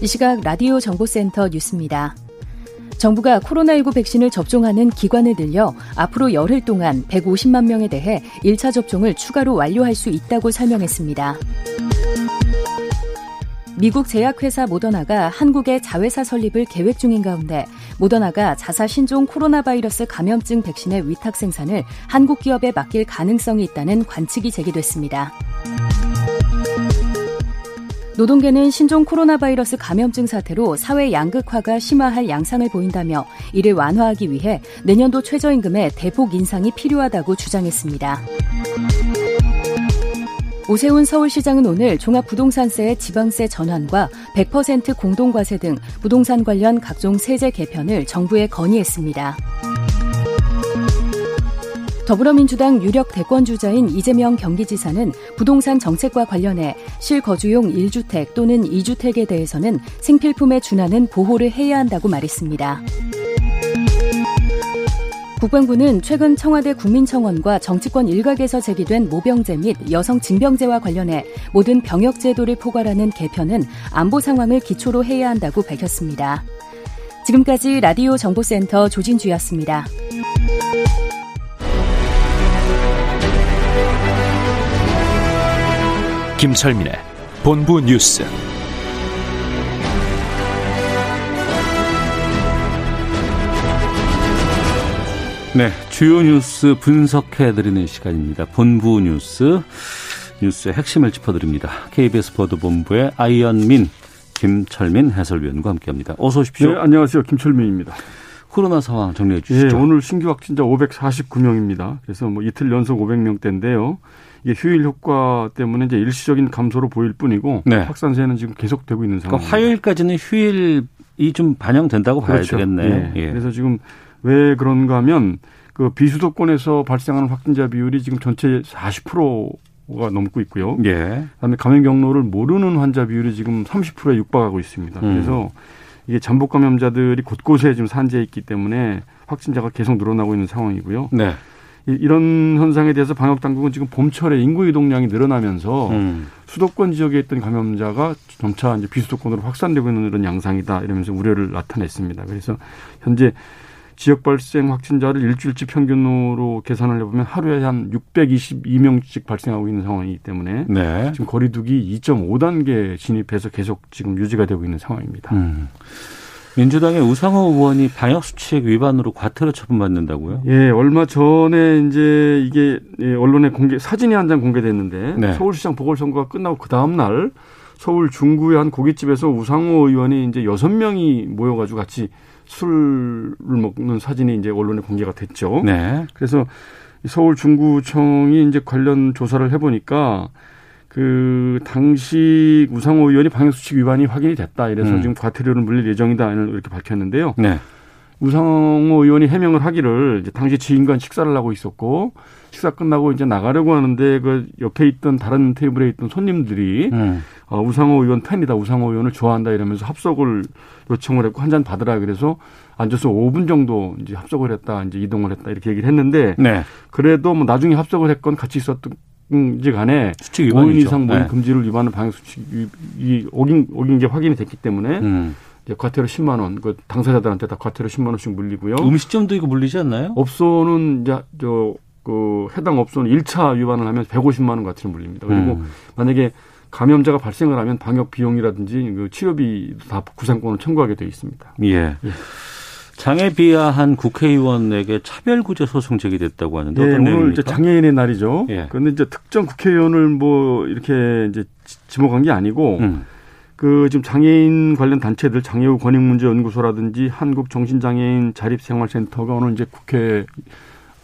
이 시각 라디오 정보센터 뉴스입니다. 정부가 코로나19 백신을 접종하는 기관을 늘려 앞으로 열흘 동안 150만 명에 대해 1차 접종을 추가로 완료할 수 있다고 설명했습니다. 미국 제약회사 모더나가 한국의 자회사 설립을 계획 중인 가운데 모더나가 자사 신종 코로나 바이러스 감염증 백신의 위탁 생산을 한국 기업에 맡길 가능성이 있다는 관측이 제기됐습니다. 노동계는 신종 코로나 바이러스 감염증 사태로 사회 양극화가 심화할 양상을 보인다며 이를 완화하기 위해 내년도 최저임금의 대폭 인상이 필요하다고 주장했습니다. 오세훈 서울시장은 오늘 종합부동산세의 지방세 전환과 100% 공동과세 등 부동산 관련 각종 세제 개편을 정부에 건의했습니다. 더불어민주당 유력 대권주자인 이재명 경기지사는 부동산 정책과 관련해 실거주용 1주택 또는 2주택에 대해서는 생필품에 준하는 보호를 해야 한다고 말했습니다. 국방부는 최근 청와대 국민청원과 정치권 일각에서 제기된 모병제 및 여성 징병제와 관련해 모든 병역 제도를 포괄하는 개편은 안보 상황을 기초로 해야 한다고 밝혔습니다. 지금까지 라디오 정보센터 조진주였습니다. 김철민의 본부 뉴스. 네, 주요 뉴스 분석해 드리는 시간입니다. 본부 뉴스, 뉴스의 핵심을 짚어 드립니다. KBS 보도본부의 아이언민, 김철민 해설위원과 함께합니다. 어서 오십시오. 네, 안녕하세요. 김철민입니다. 코로나 상황 정리해 주시죠. 네, 오늘 신규 확진자 549명입니다. 그래서 뭐 이틀 연속 500명대인데요. 이게 휴일 효과 때문에 이제 일시적인 감소로 보일 뿐이고 네. 확산세는 지금 계속되고 있는 상황입니다. 그러니까 화요일까지는 휴일이 좀 반영된다고 봐야 그렇죠. 되겠네. 예. 예. 그래서 지금 왜 그런가 하면 그 비수도권에서 발생하는 확진자 비율이 지금 전체 40%가 넘고 있고요. 예. 그다음에 감염 경로를 모르는 환자 비율이 지금 30%에 육박하고 있습니다. 음. 그래서 이게 잠복 감염자들이 곳곳에 지금 산재해 있기 때문에 확진자가 계속 늘어나고 있는 상황이고요. 네. 이- 이런 현상에 대해서 방역 당국은 지금 봄철에 인구 이동량이 늘어나면서 음. 수도권 지역에 있던 감염자가 점차 이제 비수도권으로 확산되고 있는 이런 양상이다 이러면서 우려를 나타냈습니다. 그래서 현재 지역 발생 확진자를 일주일치 평균으로 계산을 해보면 하루에 한 622명씩 발생하고 있는 상황이기 때문에 네. 지금 거리두기 2.5단계 진입해서 계속 지금 유지가 되고 있는 상황입니다. 음. 민주당의 우상호 의원이 방역 수칙 위반으로 과태료 처분받는다고요? 예, 얼마 전에 이제 이게 예, 언론에 공개 사진이 한 장 공개됐는데 네. 서울시장 보궐선거가 끝나고 그 다음 날 서울 중구의 한 고깃집에서 우상호 의원이 이제 여섯 명이 모여가지고 같이 술을 먹는 사진이 이제 언론에 공개가 됐죠. 네. 그래서 서울 중구청이 이제 관련 조사를 해보니까 그 당시 우상호 의원이 방역수칙 위반이 확인이 됐다. 이래서 음. 지금 과태료를 물릴 예정이다 이렇게 밝혔는데요. 네. 우상호 의원이 해명을 하기를 이제 당시 지인과 식사를 하고 있었고 식사 끝나고 이제 나가려고 하는데 그 옆에 있던 다른 테이블에 있던 손님들이 음. 어, 우상호 의원 팬이다, 우상호 의원을 좋아한다 이러면서 합석을 요청을 했고 한 잔 받으라 그래서 앉아서 5분 정도 이제 합석을 했다, 이제 이동을 했다 이렇게 얘기를 했는데 네. 그래도 뭐 나중에 합석을 했건 같이 있었던 지 간에 수칙 5인 위반이죠. 이상 모임 네. 금지를 위반한 방역 수칙이 어긴 어긴 게 확인이 됐기 때문에 음. 이제 과태료 10만 원, 그 당사자들한테 다 과태료 10만 원씩 물리고요. 음식점도 이거 물리지 않나요? 업소는 이제 저 그 해당 업소는 1차 위반을 하면 150만 원 과태료 물립니다. 그리고 음. 만약에 감염자가 발생을 하면 방역 비용이라든지 그 치료비도 다 구상권을 청구하게 되어 있습니다. 예. 장애 비하한 국회의원에게 차별구제 소송 제기됐다고 하는데 네, 오늘? 이제 장애인의 날이죠. 예. 그런데 이제 특정 국회의원을 뭐 이렇게 이제 지- 지목한 게 아니고 음. 그 지금 장애인 관련 단체들 장애우 권익문제연구소라든지 한국정신장애인 자립생활센터가 오늘 이제 국회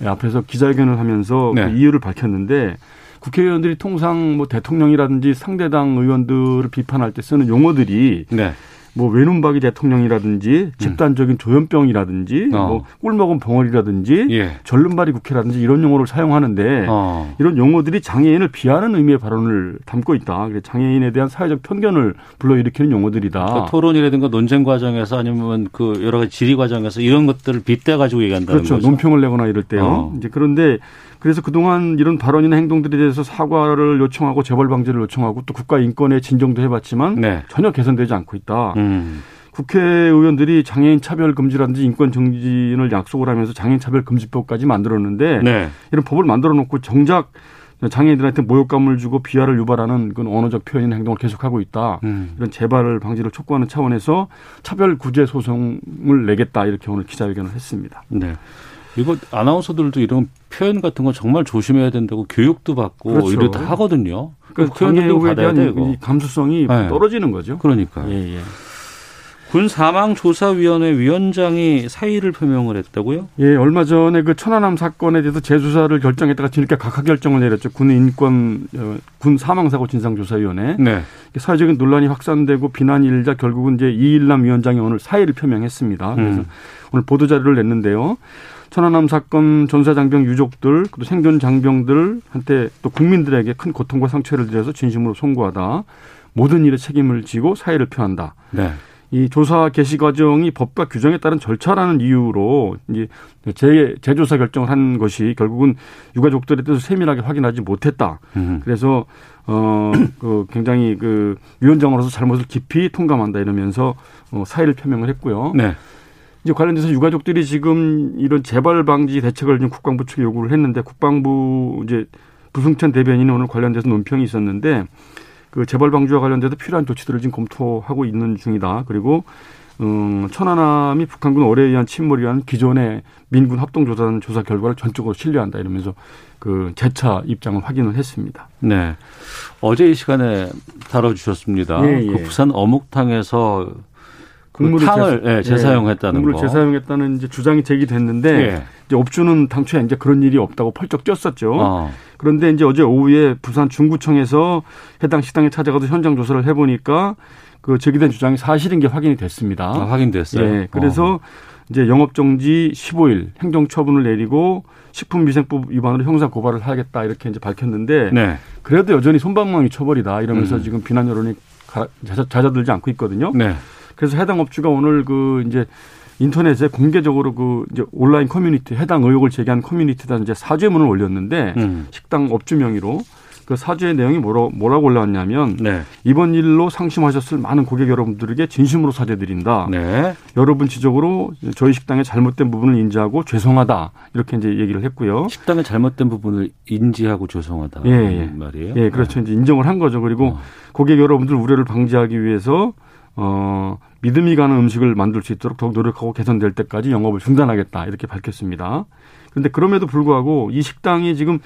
앞에서 기자회견을 하면서 네. 그 이유를 밝혔는데 국회의원들이 통상 뭐 대통령이라든지 상대당 의원들을 비판할 때 쓰는 용어들이 네. 뭐 외눈박이 대통령이라든지 집단적인 조현병이라든지 어. 뭐 꿀먹은 벙어리라든지 예. 절름발이 국회라든지 이런 용어를 사용하는데 어. 이런 용어들이 장애인을 비하하는 의미의 발언을 담고 있다. 그래서 장애인에 대한 사회적 편견을 불러일으키는 용어들이다. 그러니까 토론이라든가 논쟁 과정에서 아니면 그 여러 가지 질의 과정에서 이런 것들을 빗대 가지고 얘기한다는 그렇죠. 거죠. 논평을 내거나 이럴 때요. 어. 이제 그런데 그래서 그동안 이런 발언이나 행동들에 대해서 사과를 요청하고 재벌 방지를 요청하고 또 국가 인권에 진정도 해봤지만 네. 전혀 개선되지 않고 있다. 음. 국회의원들이 장애인 차별 금지라든지 인권 정진을 약속을 하면서 장애인 차별 금지법까지 만들었는데 네. 이런 법을 만들어 놓고 정작 장애인들한테 모욕감을 주고 비하를 유발하는 그런 언어적 표현이나 행동을 계속하고 있다. 음. 이런 재발 방지를 촉구하는 차원에서 차별 구제 소송을 내겠다 이렇게 오늘 기자회견을 했습니다. 네. 이거 아나운서들도 이런 표현 같은 거 정말 조심해야 된다고 교육도 받고 그렇죠. 이런 다 하거든요. 그그 장애에 표현들도 받아야 되고. 이 감수성이 네. 떨어지는 거죠. 그러니까. 예, 예. 군 사망 조사위원회 위원장이 사의를 표명을 했다고요? 예, 얼마 전에 그 천안함 사건에 대해서 재수사를 결정했다가 뒤늦게 각하 결정을 내렸죠. 군 인권 어, 군 사망 사고 진상 조사위원회. 네. 사회적인 논란이 확산되고 비난이 일자 결국은 이제 이일남 위원장이 오늘 사의를 표명했습니다. 그래서 음. 오늘 보도 자료를 냈는데요. 천안함 사건 전사 장병 유족들 그리고 생존 장병들한테 또 국민들에게 큰 고통과 상처를 드려서 진심으로 송구하다. 모든 일에 책임을 지고 사의를 표한다. 네. 이 조사 개시 과정이 법과 규정에 따른 절차라는 이유로 이제 재, 재조사 결정을 한 것이 결국은 유가족들의 뜻을 세밀하게 확인하지 못했다. 음. 그래서 어 그 굉장히 그 위원장으로서 잘못을 깊이 통감한다 이러면서 어 사의를 표명을 했고요. 네. 이제 관련돼서 유가족들이 지금 이런 재발 방지 대책을 지금 국방부 측에 요구를 했는데 국방부 이제 부승찬 대변인이 오늘 관련돼서 논평이 있었는데 그 재발 방지와 관련돼서 필요한 조치들을 지금 검토하고 있는 중이다. 그리고 음, 천안함이 북한군 어뢰에 의한 침몰이라는 기존의 민군 합동조사단 조사 결과를 전적으로 신뢰한다 이러면서 그 재차 입장을 확인을 했습니다. 네. 어제 이 시간에 다뤄주셨습니다. 예, 예. 그 부산 어묵탕에서 그 국물을 탕을 재- 예, 재사용했다는 국물을 거. 재사용했다는 이제 주장이 제기됐는데 예. 이제 업주는 당초에 이제 그런 일이 없다고 펄쩍 뛰었었죠. 어. 그런데 이제 어제 오후에 부산 중구청에서 해당 식당에 찾아가서 현장 조사를 해보니까 그 제기된 주장이 사실인 게 확인이 됐습니다. 아, 확인됐어요. 예, 그래서 어. 이제 영업 정지 15일 행정 처분을 내리고 식품위생법 위반으로 형사 고발을 하겠다 이렇게 이제 밝혔는데 네. 그래도 여전히 솜방망이 처벌이다 이러면서 음. 지금 비난 여론이 가- 잦아- 잦아들지 않고 있거든요. 네. 그래서 해당 업주가 오늘 그 이제 인터넷에 공개적으로 그 이제 온라인 커뮤니티 해당 의혹을 제기한 커뮤니티에다 이제 사죄문을 올렸는데 음. 식당 업주 명의로 그 사죄의 내용이 뭐라, 뭐라 고 올라왔냐면 네. 이번 일로 상심하셨을 많은 고객 여러분들에게 진심으로 사죄드린다. 네. 여러분 지적으로 저희 식당의 잘못된 부분을 인지하고 죄송하다 이렇게 이제 얘기를 했고요. 식당의 잘못된 부분을 인지하고 죄송하다. 예, 예. 말이에요. 예, 그렇죠. 이제 인정을 한 거죠. 그리고 어. 고객 여러분들 우려를 방지하기 위해서 어, 믿음이 가는 음식을 만들 수 있도록 더욱 노력하고 개선될 때까지 영업을 중단하겠다 이렇게 밝혔습니다. 그런데 그럼에도 불구하고 이 식당이 지금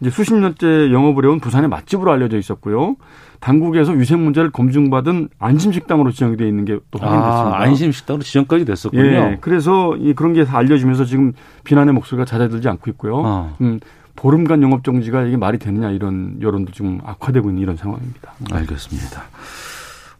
이제 수십 년째 영업을 해온 부산의 맛집으로 알려져 있었고요. 당국에서 위생 문제를 검증받은 안심식당으로 지정이 돼 있는 게 또 확인됐습니다. 아, 안심식당으로 지정까지 됐었군요. 예, 그래서 이 그런 게 다 알려지면서 지금 비난의 목소리가 잦아들지 않고 있고요. 어. 음, 보름간 영업 정지가 이게 말이 되느냐 이런 여론도 지금 악화되고 있는 이런 상황입니다. 알겠습니다.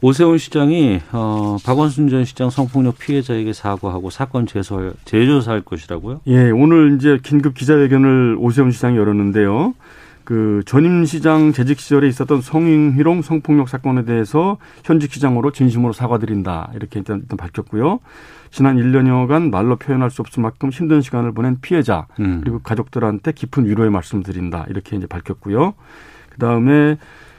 오세훈 시장이 어, 박원순 전 시장 성폭력 피해자에게 사과하고 사건 재수할, 재조사할 것이라고요? 예, 오늘 이제 긴급 기자회견을 오세훈 시장이 열었는데요. 그 전임 시장 재직 시절에 있었던 성희롱 성폭력 사건에 대해서 현직 시장으로 진심으로 사과드린다 이렇게 일단, 일단 밝혔고요. 지난 1년여간 말로 표현할 수 없을 만큼 힘든 시간을 보낸 피해자 음. 그리고 가족들한테 깊은 위로의 말씀 드린다 이렇게 이제 밝혔고요. 그 다음에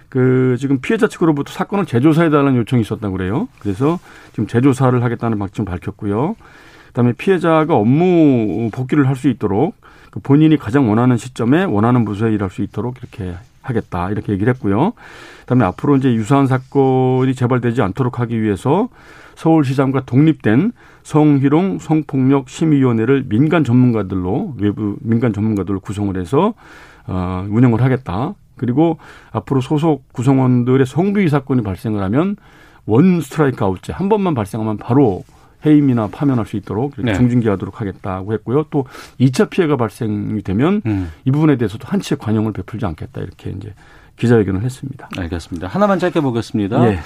그 지금 피해자 측으로부터 사건을 재조사해 달라는 요청이 있었다고 그래요. 그래서 지금 재조사를 하겠다는 방침 밝혔고요. 그다음에 피해자가 업무 복귀를 할 수 있도록 그 본인이 가장 원하는 시점에 원하는 부서에 일할 수 있도록 이렇게 하겠다 이렇게 얘기를 했고요. 그다음에 앞으로 이제 유사한 사건이 재발되지 않도록 하기 위해서 서울시장과 독립된 성희롱 성폭력 심의위원회를 민간 전문가들로 외부 민간 전문가들로 구성을 해서 어, 운영을 하겠다. 그리고 앞으로 소속 구성원들의 성비위 사건이 발생을 하면 원 스트라이크 아웃제 한 번만 발생하면 바로 해임이나 파면할 수 있도록 네. 중징계하도록 하겠다고 했고요. 또 2차 피해가 발생이 되면 음. 이 부분에 대해서도 한치의 관용을 베풀지 않겠다 이렇게 이제 기자회견을 했습니다. 알겠습니다. 하나만 짧게 보겠습니다. 예.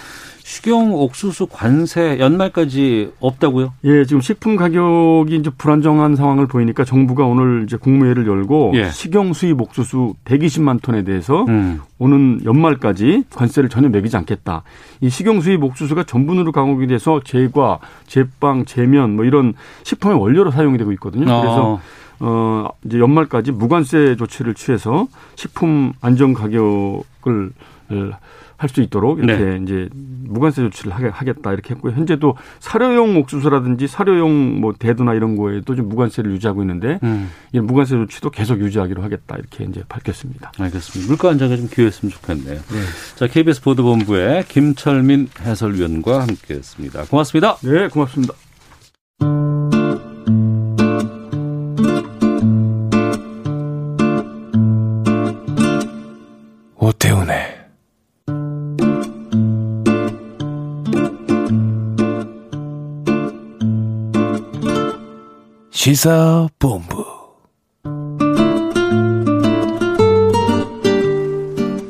식용 옥수수 관세 연말까지 없다고요? 예, 지금 식품 가격이 이제 불안정한 상황을 보이니까 정부가 오늘 이제 국무회의를 열고 예. 식용 수입 옥수수 120만 톤에 대해서 음. 오는 연말까지 관세를 전혀 매기지 않겠다. 이 식용 수입 옥수수가 전분으로 가공이 돼서 제과, 제빵, 제면 뭐 이런 식품의 원료로 사용이 되고 있거든요. 그래서 어. 어 이제 연말까지 무관세 조치를 취해서 식품 안정 가격을 할 수 있도록 이렇게 네. 이제 무관세 조치를 하겠다 이렇게 했고요. 현재도 사료용 옥수수라든지 사료용 뭐 대두나 이런 거에도 좀 무관세를 유지하고 있는데 음. 이 무관세 조치도 계속 유지하기로 하겠다 이렇게 이제 밝혔습니다. 알겠습니다. 물가 안정에 좀 기여했으면 좋겠네요. 자, KBS 보도본부의 김철민 해설위원과 함께했습니다. 고맙습니다. 네, 고맙습니다. 오태훈의 시사본부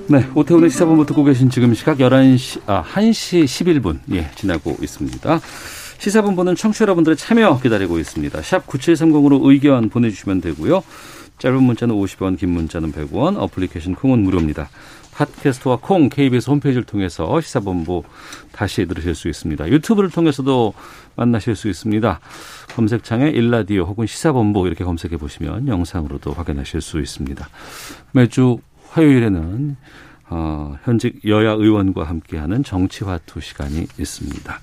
네, 오태훈의 시사본부 듣고 계신 지금 시각 11시, 아, 1시 11분, 예, 지나고 있습니다. 시사본부는 청취자 여러분들의 참여 기다리고 있습니다. 샵 9730으로 의견 보내주시면 되고요. 짧은 문자는 50원, 긴 문자는 100원, 어플리케이션 콩은 무료입니다. 팟캐스트와 콩, KBS 홈페이지를 통해서 시사본부 다시 들으실 수 있습니다. 유튜브를 통해서도 만나실 수 있습니다. 검색창에 일라디오 혹은 시사본부 이렇게 검색해 보시면 영상으로도 확인하실 수 있습니다. 매주 화요일에는 어, 현직 여야 의원과 함께하는 정치화투 시간이 있습니다.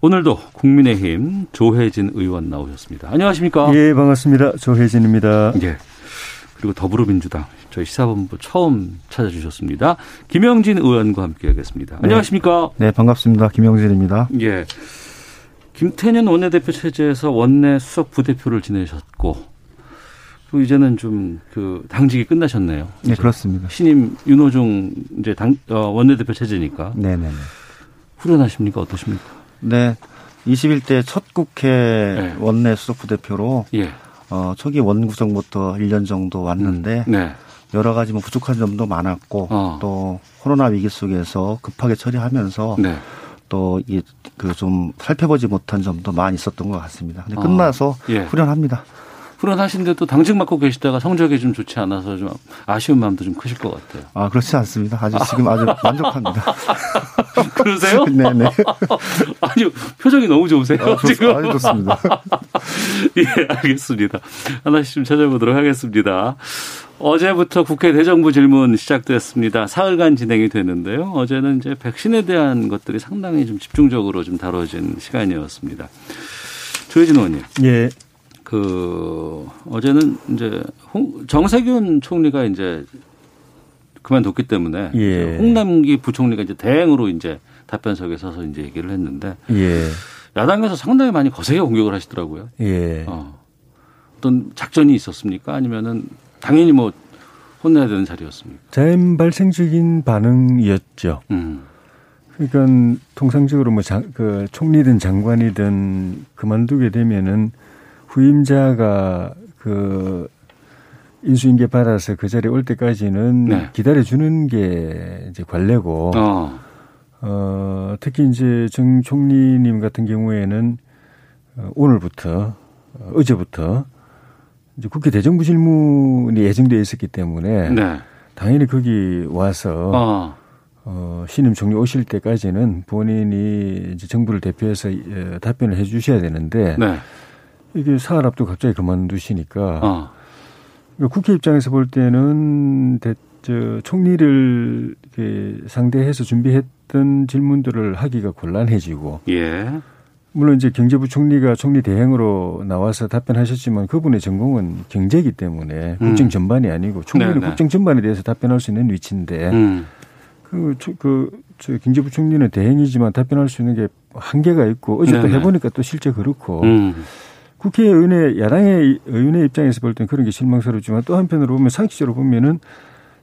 오늘도 국민의힘 조혜진 의원 나오셨습니다. 안녕하십니까? 예, 반갑습니다. 조혜진입니다. 예. 그리고 더불어민주당 저희 시사본부 처음 찾아주셨습니다. 김영진 의원과 함께하겠습니다. 안녕하십니까? 네, 반갑습니다. 김영진입니다. 예. 김태년 원내대표 체제에서 원내 수석 부대표를 지내셨고 또 이제는 좀 그 당직이 끝나셨네요. 네, 그렇습니다. 신임 윤호중 이제 당 어, 원내대표 체제니까 네, 네, 네. 후련하십니까 어떠십니까? 네. 21대 첫 국회 네. 원내 수석 부대표로 예. 어, 초기 원구성부터 1년 정도 왔는데 네. 여러 가지 뭐 부족한 점도 많았고 어. 또 코로나 위기 속에서 급하게 처리하면서 네. 또이그좀 살펴보지 못한 점도 많이 있었던 것 같습니다. 근데 어. 끝나서 예. 후련합니다. 후련하신데 또 당직 맡고 계시다가 성적이 좀 좋지 않아서 좀 아쉬운 마음도 좀 크실 것 같아요. 아, 그렇지 않습니다. 아주 지금 아주 만족합니다. 그러세요? 네, 네. 아니 표정이 너무 좋으세요 아, 좋, 지금. 아주 좋습니다. 예, 알겠습니다. 하나씩 좀 찾아보도록 하겠습니다. 어제부터 국회 대정부 질문 시작됐습니다. 사흘간 진행이 되는데요. 어제는 이제 백신에 대한 것들이 상당히 좀 집중적으로 좀 다뤄진 시간이었습니다. 조혜진 의원님, 예. 그 어제는 이제 홍, 정세균 총리가 이제 그만뒀기 때문에 예. 홍남기 부총리가 이제 대행으로 이제 답변석에 서서 이제 얘기를 했는데 예. 야당에서 상당히 많이 거세게 공격을 하시더라고요. 예. 어. 어떤 작전이 있었습니까? 아니면은 당연히 뭐 혼내야 되는 자리였습니까? 자연 발생적인 반응이었죠. 음. 그러니까 통상적으로 뭐 장, 그 총리든 장관이든 그만두게 되면은 후임자가 그 인수인계 받아서 그 자리에 올 때까지는 네. 기다려주는 게 이제 관례고, 어. 어. 특히 이제 정 총리님 같은 경우에는 어, 오늘부터, 어, 어제부터 이제 국회 대정부 질문이 예정되어 있었기 때문에 네. 당연히 거기 와서 어. 어, 신임 총리 오실 때까지는 본인이 이제 정부를 대표해서 예, 답변을 해 주셔야 되는데 네. 이게 앞두고 갑자기 그만두시니까 어. 그러니까 국회 입장에서 볼 때는 대, 저, 총리를 상대해서 준비했던 질문들을 하기가 곤란해지고 예. 물론 이제 경제부 총리가 총리 대행으로 나와서 답변하셨지만 그분의 전공은 경제이기 때문에 음. 국정 전반이 아니고 총리는 네, 네. 국정 전반에 대해서 답변할 수 있는 위치인데 음. 그, 저, 그, 저, 경제부 총리는 대행이지만 답변할 수 있는 게 한계가 있고, 어제 또. 해보니까 또 실제 그렇고, 음. 국회의원의, 야당의 의원의 입장에서 볼 때는 그런 게 실망스럽지만 또 한편으로 보면 상식적으로 보면은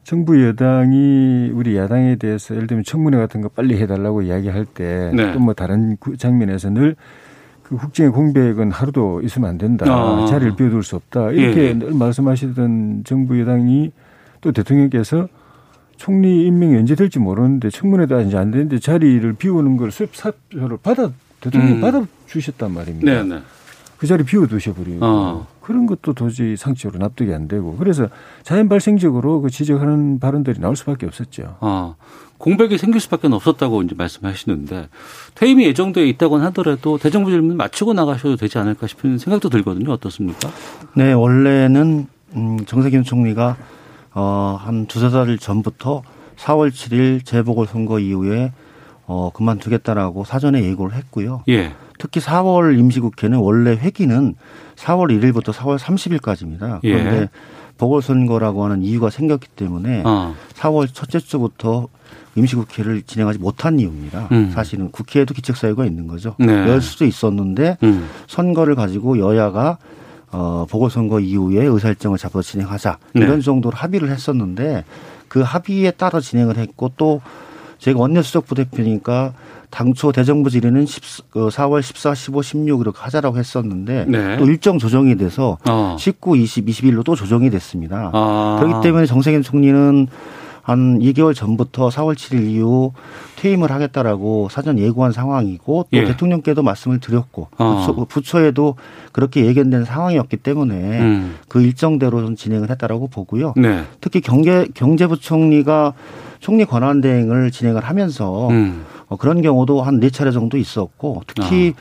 정부 여당이 우리 야당에 대해서 예를 들면 청문회 같은 거 빨리 해달라고 이야기할 때또 네. 뭐 다른 구- 장면에서 늘그 국정의 공백은 하루도 있으면 안 된다. 아. 자리를 비워둘 수 없다. 이렇게 예. 늘 말씀하시던 정부 여당이 또 대통령께서 총리 임명이 언제 될지 모르는데 청문회도 아직 안 되는데 자리를 비우는 걸 수입 사표를 받아 대통령이 음. 받아 주셨단 말입니다. 네, 네. 그 자리 비워두셔버리고 어. 그런 것도 도저히 상식적으로 납득이 안 되고 그래서 자연 발생적으로 그 지적하는 발언들이 나올 수밖에 없었죠. 어, 공백이 생길 수밖에 없었다고 이제 말씀하시는데 퇴임이 예정되어 있다고는 하더라도 대정부 질문 마치고 나가셔도 되지 않을까 싶은 생각도 들거든요. 어떻습니까? 네, 원래는 음, 정세균 총리가 어, 한 두세 달 전부터 4월 7일 재보궐 선거 이후에 어, 그만두겠다라고 사전에 예고를 했고요. 예. 특히 4월 임시국회는 원래 회기는 4월 1일부터 4월 30일까지입니다. 예. 그런데 보궐선거라고 하는 이유가 생겼기 때문에 어. 4월 첫째 주부터 임시국회를 진행하지 못한 이유입니다. 음. 사실은 국회에도 기책사유가 있는 거죠. 네. 열 수도 있었는데 음. 선거를 가지고 여야가 어, 보궐선거 이후에 의사일정을 잡아서 진행하자 네. 이런 정도로 합의를 했었는데 그 합의에 따라 진행을 했고 또 제가 원내수석 부대표니까 당초 대정부 질의는 10, 어, 4월 14, 15, 16 이렇게 하자라고 했었는데 네. 또 일정 조정이 돼서 어. 19, 20, 21로 또 조정이 됐습니다. 아. 그렇기 때문에 정세균 총리는 한 2개월 전부터 4월 7일 이후 퇴임을 하겠다라고 사전 예고한 상황이고 또 예. 대통령께도 말씀을 드렸고 어. 부처, 부처에도 그렇게 예견된 상황이었기 때문에 음. 그 일정대로 좀 진행을 했다라고 보고요. 네. 특히 경제 경제부총리가 총리 권한 대행을 진행을 하면서 음. 어, 그런 경우도 한 네 차례 정도 있었고 특히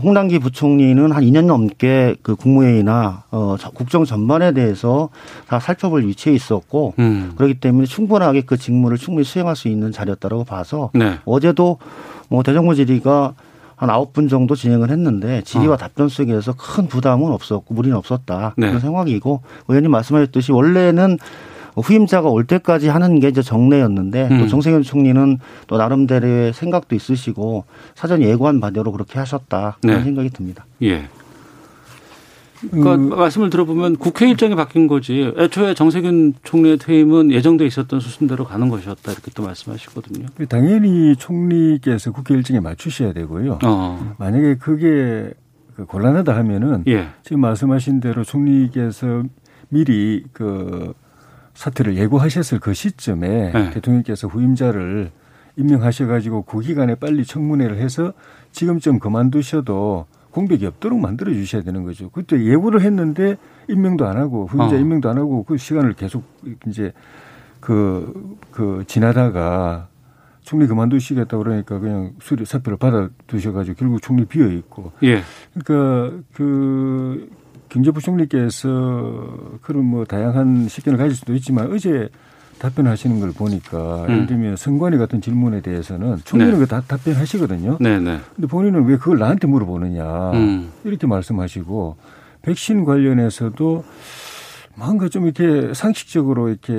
홍남기 부총리는 한 2년 넘게 그 국무회의나 어, 저- 국정 전반에 대해서 다 살펴볼 위치에 있었고 음. 그렇기 때문에 충분하게 그 직무를 충분히 수행할 수 있는 자리였다고 봐서 네. 어제도 뭐 대정부 질의가 한 아홉 분 정도 진행을 했는데 질의와 어. 답변 속에서 큰 부담은 없었고 무리는 없었다 네. 그런 생각이고 의원님 말씀하셨듯이 원래는 후임자가 올 때까지 하는 게 이제 정례였는데 음. 또 정세균 총리는 또 나름대로의 생각도 있으시고 사전 예고한 바대로 그렇게 하셨다 그런 네. 생각이 듭니다. 예. 그러니까 음. 말씀을 들어보면 국회 일정이 바뀐 거지. 애초에 정세균 총리의 퇴임은 예정돼 있었던 수순대로 가는 것이었다 이렇게 또 말씀하시거든요. 당연히 총리께서 국회 일정에 맞추셔야 되고요. 어. 만약에 그게 그 곤란하다 하면은 예. 지금 말씀하신 대로 총리께서 미리 그 사퇴를 예고하셨을 그 시점에 네. 대통령께서 후임자를 임명하셔가지고 그 기간에 빨리 청문회를 해서 지금쯤 그만두셔도 공백이 없도록 만들어 주셔야 되는 거죠. 그때 예고를 했는데 임명도 안 하고 후임자 어. 임명도 안 하고 그 시간을 계속 이제 그, 그 지나다가 총리 그만두시겠다 그러니까 그냥 수리 사표를 받아 두셔가지고 결국 총리 비어 있고 예. 그러니까 그 경제부총리께서 그런 뭐 다양한 식견을 가질 수도 있지만 어제 답변하시는 걸 보니까 음. 예를 들면 선관위 같은 질문에 대해서는 총리는 네. 그다 답변하시거든요. 네네. 근데 본인은 왜 그걸 나한테 물어보느냐 음. 이렇게 말씀하시고 백신 관련해서도 뭔가 좀 이렇게 상식적으로 이렇게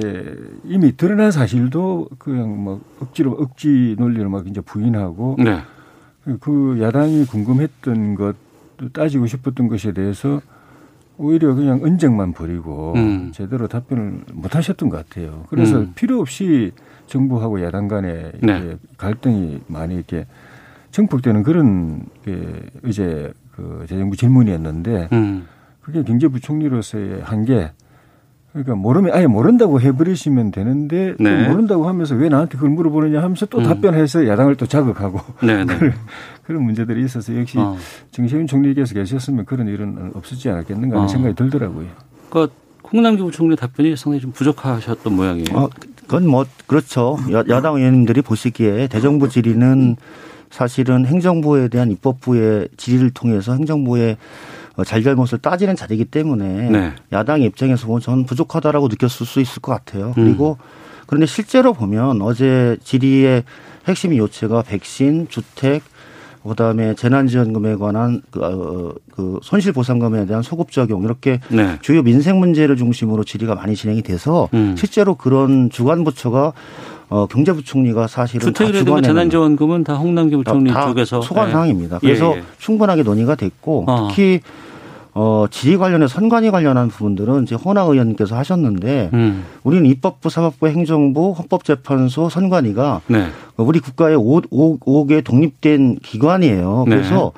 이미 드러난 사실도 그냥 막 억지로 억지 논리를 막 이제 부인하고 네. 그 야당이 궁금했던 것 따지고 싶었던 것에 대해서 오히려 그냥 언쟁만 벌이고 음. 제대로 답변을 못 하셨던 것 같아요. 그래서 음. 필요 없이 정부하고 야당 간에 네. 갈등이 많이 이렇게 증폭되는 그런 그 어제 그 재정부 질문이었는데 음. 그게 경제부총리로서의 한계. 그러니까 모르면 아예 모른다고 해버리시면 되는데 또 네. 모른다고 하면서 왜 나한테 그걸 물어보느냐 하면서 또 음. 답변해서 야당을 또 자극하고 네 네. 그런 문제들이 있어서 역시 어. 정세윤 총리께서 계셨으면 그런 일은 없었지 않았겠는가 하는 어. 생각이 들더라고요. 그러니까 홍남기 부총리 답변이 상당히 좀 부족하셨던 모양이에요. 어, 그건 뭐 그렇죠. 야, 야당 의원님들이 보시기에 대정부 질의는 사실은 행정부에 대한 입법부의 질의를 통해서 행정부의 어, 잘잘못을 따지는 자리이기 때문에 네. 야당 입장에서 보면 저는 부족하다라고 느꼈을 수 있을 것 같아요. 음. 그리고 그런데 실제로 보면 어제 질의의 핵심 요체가 백신, 주택, 그다음에 재난지원금에 관한 그, 어, 그 손실보상금에 대한 소급 적용 이렇게 네. 주요 민생 문제를 중심으로 질의가 많이 진행이 돼서 음. 실제로 그런 주관 부처가 어, 경제부총리가 사실은 다 주관하는 재난지원금은 다 홍남기 부총리 다 쪽에서 소관 예. 사항입니다. 예, 그래서 예. 충분하게 논의가 됐고 어. 특히 어, 질의 관련해 선관위 관련한 부분들은 이제 허나 의원님께서 하셨는데 음. 우리는 입법부, 사법부, 행정부, 헌법재판소, 선관위가 네. 우리 국가의 5, 5, 5개 독립된 기관이에요. 네. 그래서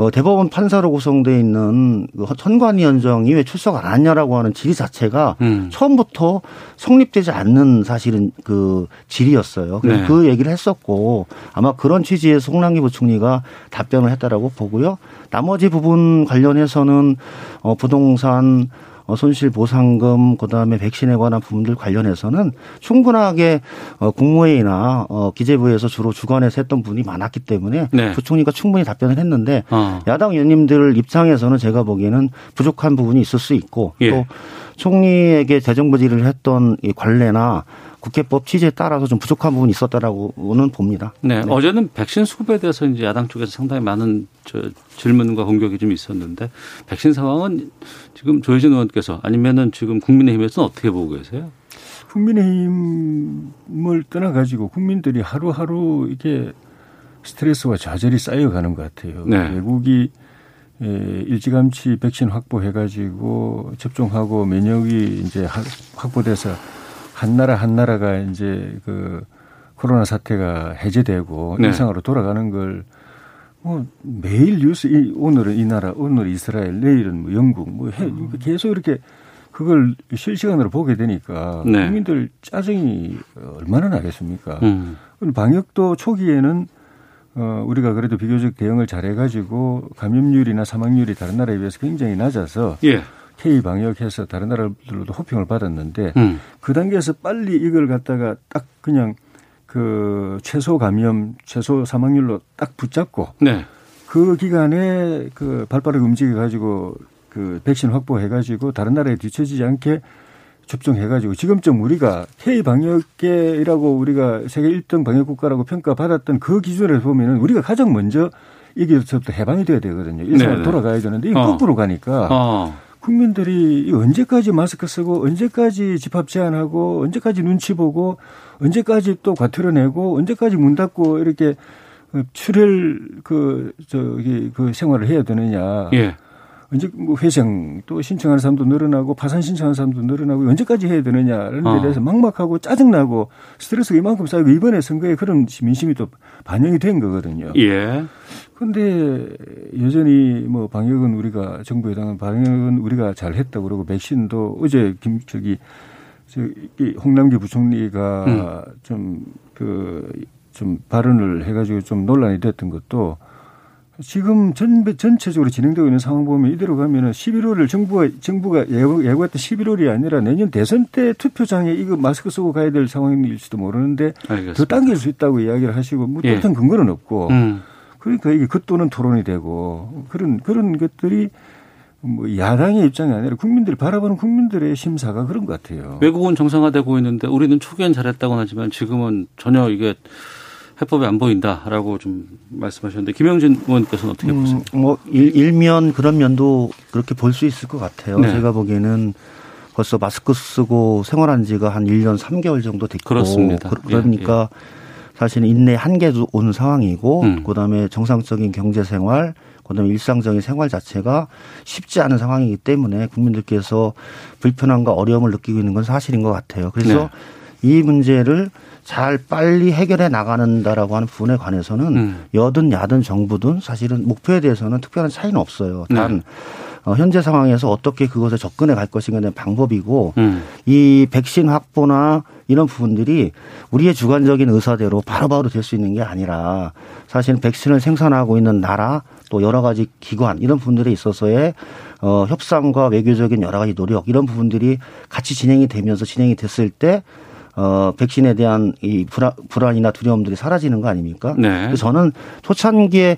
어, 대법원 판사로 구성돼 있는 그 선관위원장이 왜 출석 안 하냐라고 하는 질의 자체가 음. 처음부터 성립되지 않는 사실은 그 질의였어요. 네. 그 얘기를 했었고 아마 그런 취지에서 홍남기 부총리가 답변을 했다라고 보고요. 나머지 부분 관련해서는 어, 부동산 어, 손실 보상금 그다음에 백신에 관한 부분들 관련해서는 충분하게 어, 국무회의나 어, 기재부에서 주로 주관해서 했던 분이 많았기 때문에 네. 부총리가 충분히 답변을 했는데 어. 야당 의원님들 입장에서는 제가 보기에는 부족한 부분이 있을 수 있고 예. 또 총리에게 대정부 질의를 했던 이 관례나 국회법 취지에 따라서 좀 부족한 부분이 있었다라고는 봅니다. 네, 어제는 백신 수급에 대해서 이제 야당 쪽에서 상당히 많은 저 질문과 공격이 좀 있었는데 백신 상황은 지금 조혜진 의원께서 아니면은 지금 국민의힘에서는 어떻게 보고 계세요? 국민의힘을 떠나가지고 국민들이 하루하루 이게 스트레스와 좌절이 쌓여가는 것 같아요. 네. 외국이 에, 일찌감치 백신 확보해가지고 접종하고 면역이 이제 하- 확보돼서 한 나라 한 나라가 이제 그 코로나 사태가 해제되고 네. 일상으로 돌아가는 걸 뭐 매일 뉴스 이, 오늘은 이 나라 오늘 이스라엘 내일은 뭐 영국 뭐 해, 계속 이렇게 그걸 실시간으로 보게 되니까 네. 국민들 짜증이 얼마나 나겠습니까? 음. 방역도 초기에는 어 우리가 그래도 비교적 대응을 잘해가지고 감염률이나 사망률이 다른 나라에 비해서 굉장히 낮아서 예. K 방역해서 다른 나라들로도 호평을 받았는데 음. 그 단계에서 빨리 이걸 갖다가 딱 그냥 그 최소 감염, 최소 사망률로 딱 붙잡고 네. 그 기간에 그 발빠르게 움직여 가지고 그 백신 확보해 가지고 다른 나라에 뒤처지지 않게 접종해 가지고 지금쯤 우리가 K 방역계라고 우리가 세계 1등 방역 국가라고 평가받았던 그 기준에서 보면은 우리가 가장 먼저 여기서부터 해방이 돼야 되거든요. 일상으로 네네. 돌아가야 되는데 이 어. 거꾸로 가니까 어. 국민들이 이 언제까지 마스크 쓰고 언제까지 집합 제한하고 언제까지 눈치 보고 언제까지 또 과태료 내고 언제까지 문 닫고 이렇게 그 출혈 그 저기 그 생활을 해야 되느냐. 예. 언제 뭐 회생 또 신청하는 사람도 늘어나고 파산 신청하는 사람도 늘어나고 언제까지 해야 되느냐라는 데 어. 대해서 막막하고 짜증나고 스트레스가 이만큼 쌓이고 이번에 선거에 그런 민심이 또 반영이 된 거거든요. 예. 근데 여전히 뭐 방역은 우리가 정부 여당은 방역은 우리가 잘 했다고 그러고 백신도 어제 김 저기 저기 홍남기 부총리가 좀그 좀 발언을 해가지고 좀 논란이 됐던 것도 지금 전 전체적으로 진행되고 있는 상황 보면 이대로 가면은 11월을 정부가 정부가 예고, 예고했던 11월이 아니라 내년 대선 때 투표장에 이거 마스크 쓰고 가야 될 상황일지도 모르는데 알겠습니다. 더 당길 수 있다고 이야기를 하시고 뭐 예. 어떤 근거는 없고 음. 그러니까 이게 그 또는 토론이 되고 그런 그런 것들이 뭐 야당의 입장이 아니라 국민들이 바라보는 국민들의 심사가 그런 것 같아요. 외국은 정상화되고 있는데 우리는 초기엔 잘했다고는 하지만 지금은 전혀 이게 해법이 안 보인다라고 좀 말씀하셨는데 김영진 의원께서는 어떻게 보세요? 음, 뭐 일, 일면 그런 면도 그렇게 볼 수 있을 것 같아요. 네. 제가 보기에는 벌써 마스크 쓰고 생활한 지가 한 1년 3개월 정도 됐고 그렇습니다. 그- 그러니까 사실은 인내 한계도 오는 상황이고 음. 그다음에 정상적인 경제 생활 그다음에 일상적인 생활 자체가 쉽지 않은 상황이기 때문에 국민들께서 불편함과 어려움을 느끼고 있는 건 사실인 것 같아요. 그래서 이 문제를 잘 빨리 해결해 나가는다라고 하는 부분에 관해서는 음. 여든 야든 정부든 사실은 목표에 대해서는 특별한 차이는 없어요. 단 네. 어, 현재 상황에서 어떻게 그것에 접근해 갈 것인가에 대한 방법이고 음. 이 백신 확보나 이런 부분들이 우리의 주관적인 의사대로 바로바로 될 수 있는 게 아니라 사실은 백신을 생산하고 있는 나라 또 여러 가지 기관 이런 부분들에 있어서의 어, 협상과 외교적인 여러 가지 노력 이런 부분들이 같이 진행이 되면서 진행이 됐을 때 어, 백신에 대한 이 불안, 불안이나 두려움들이 사라지는 거 아닙니까? 네. 그래서 저는 초창기에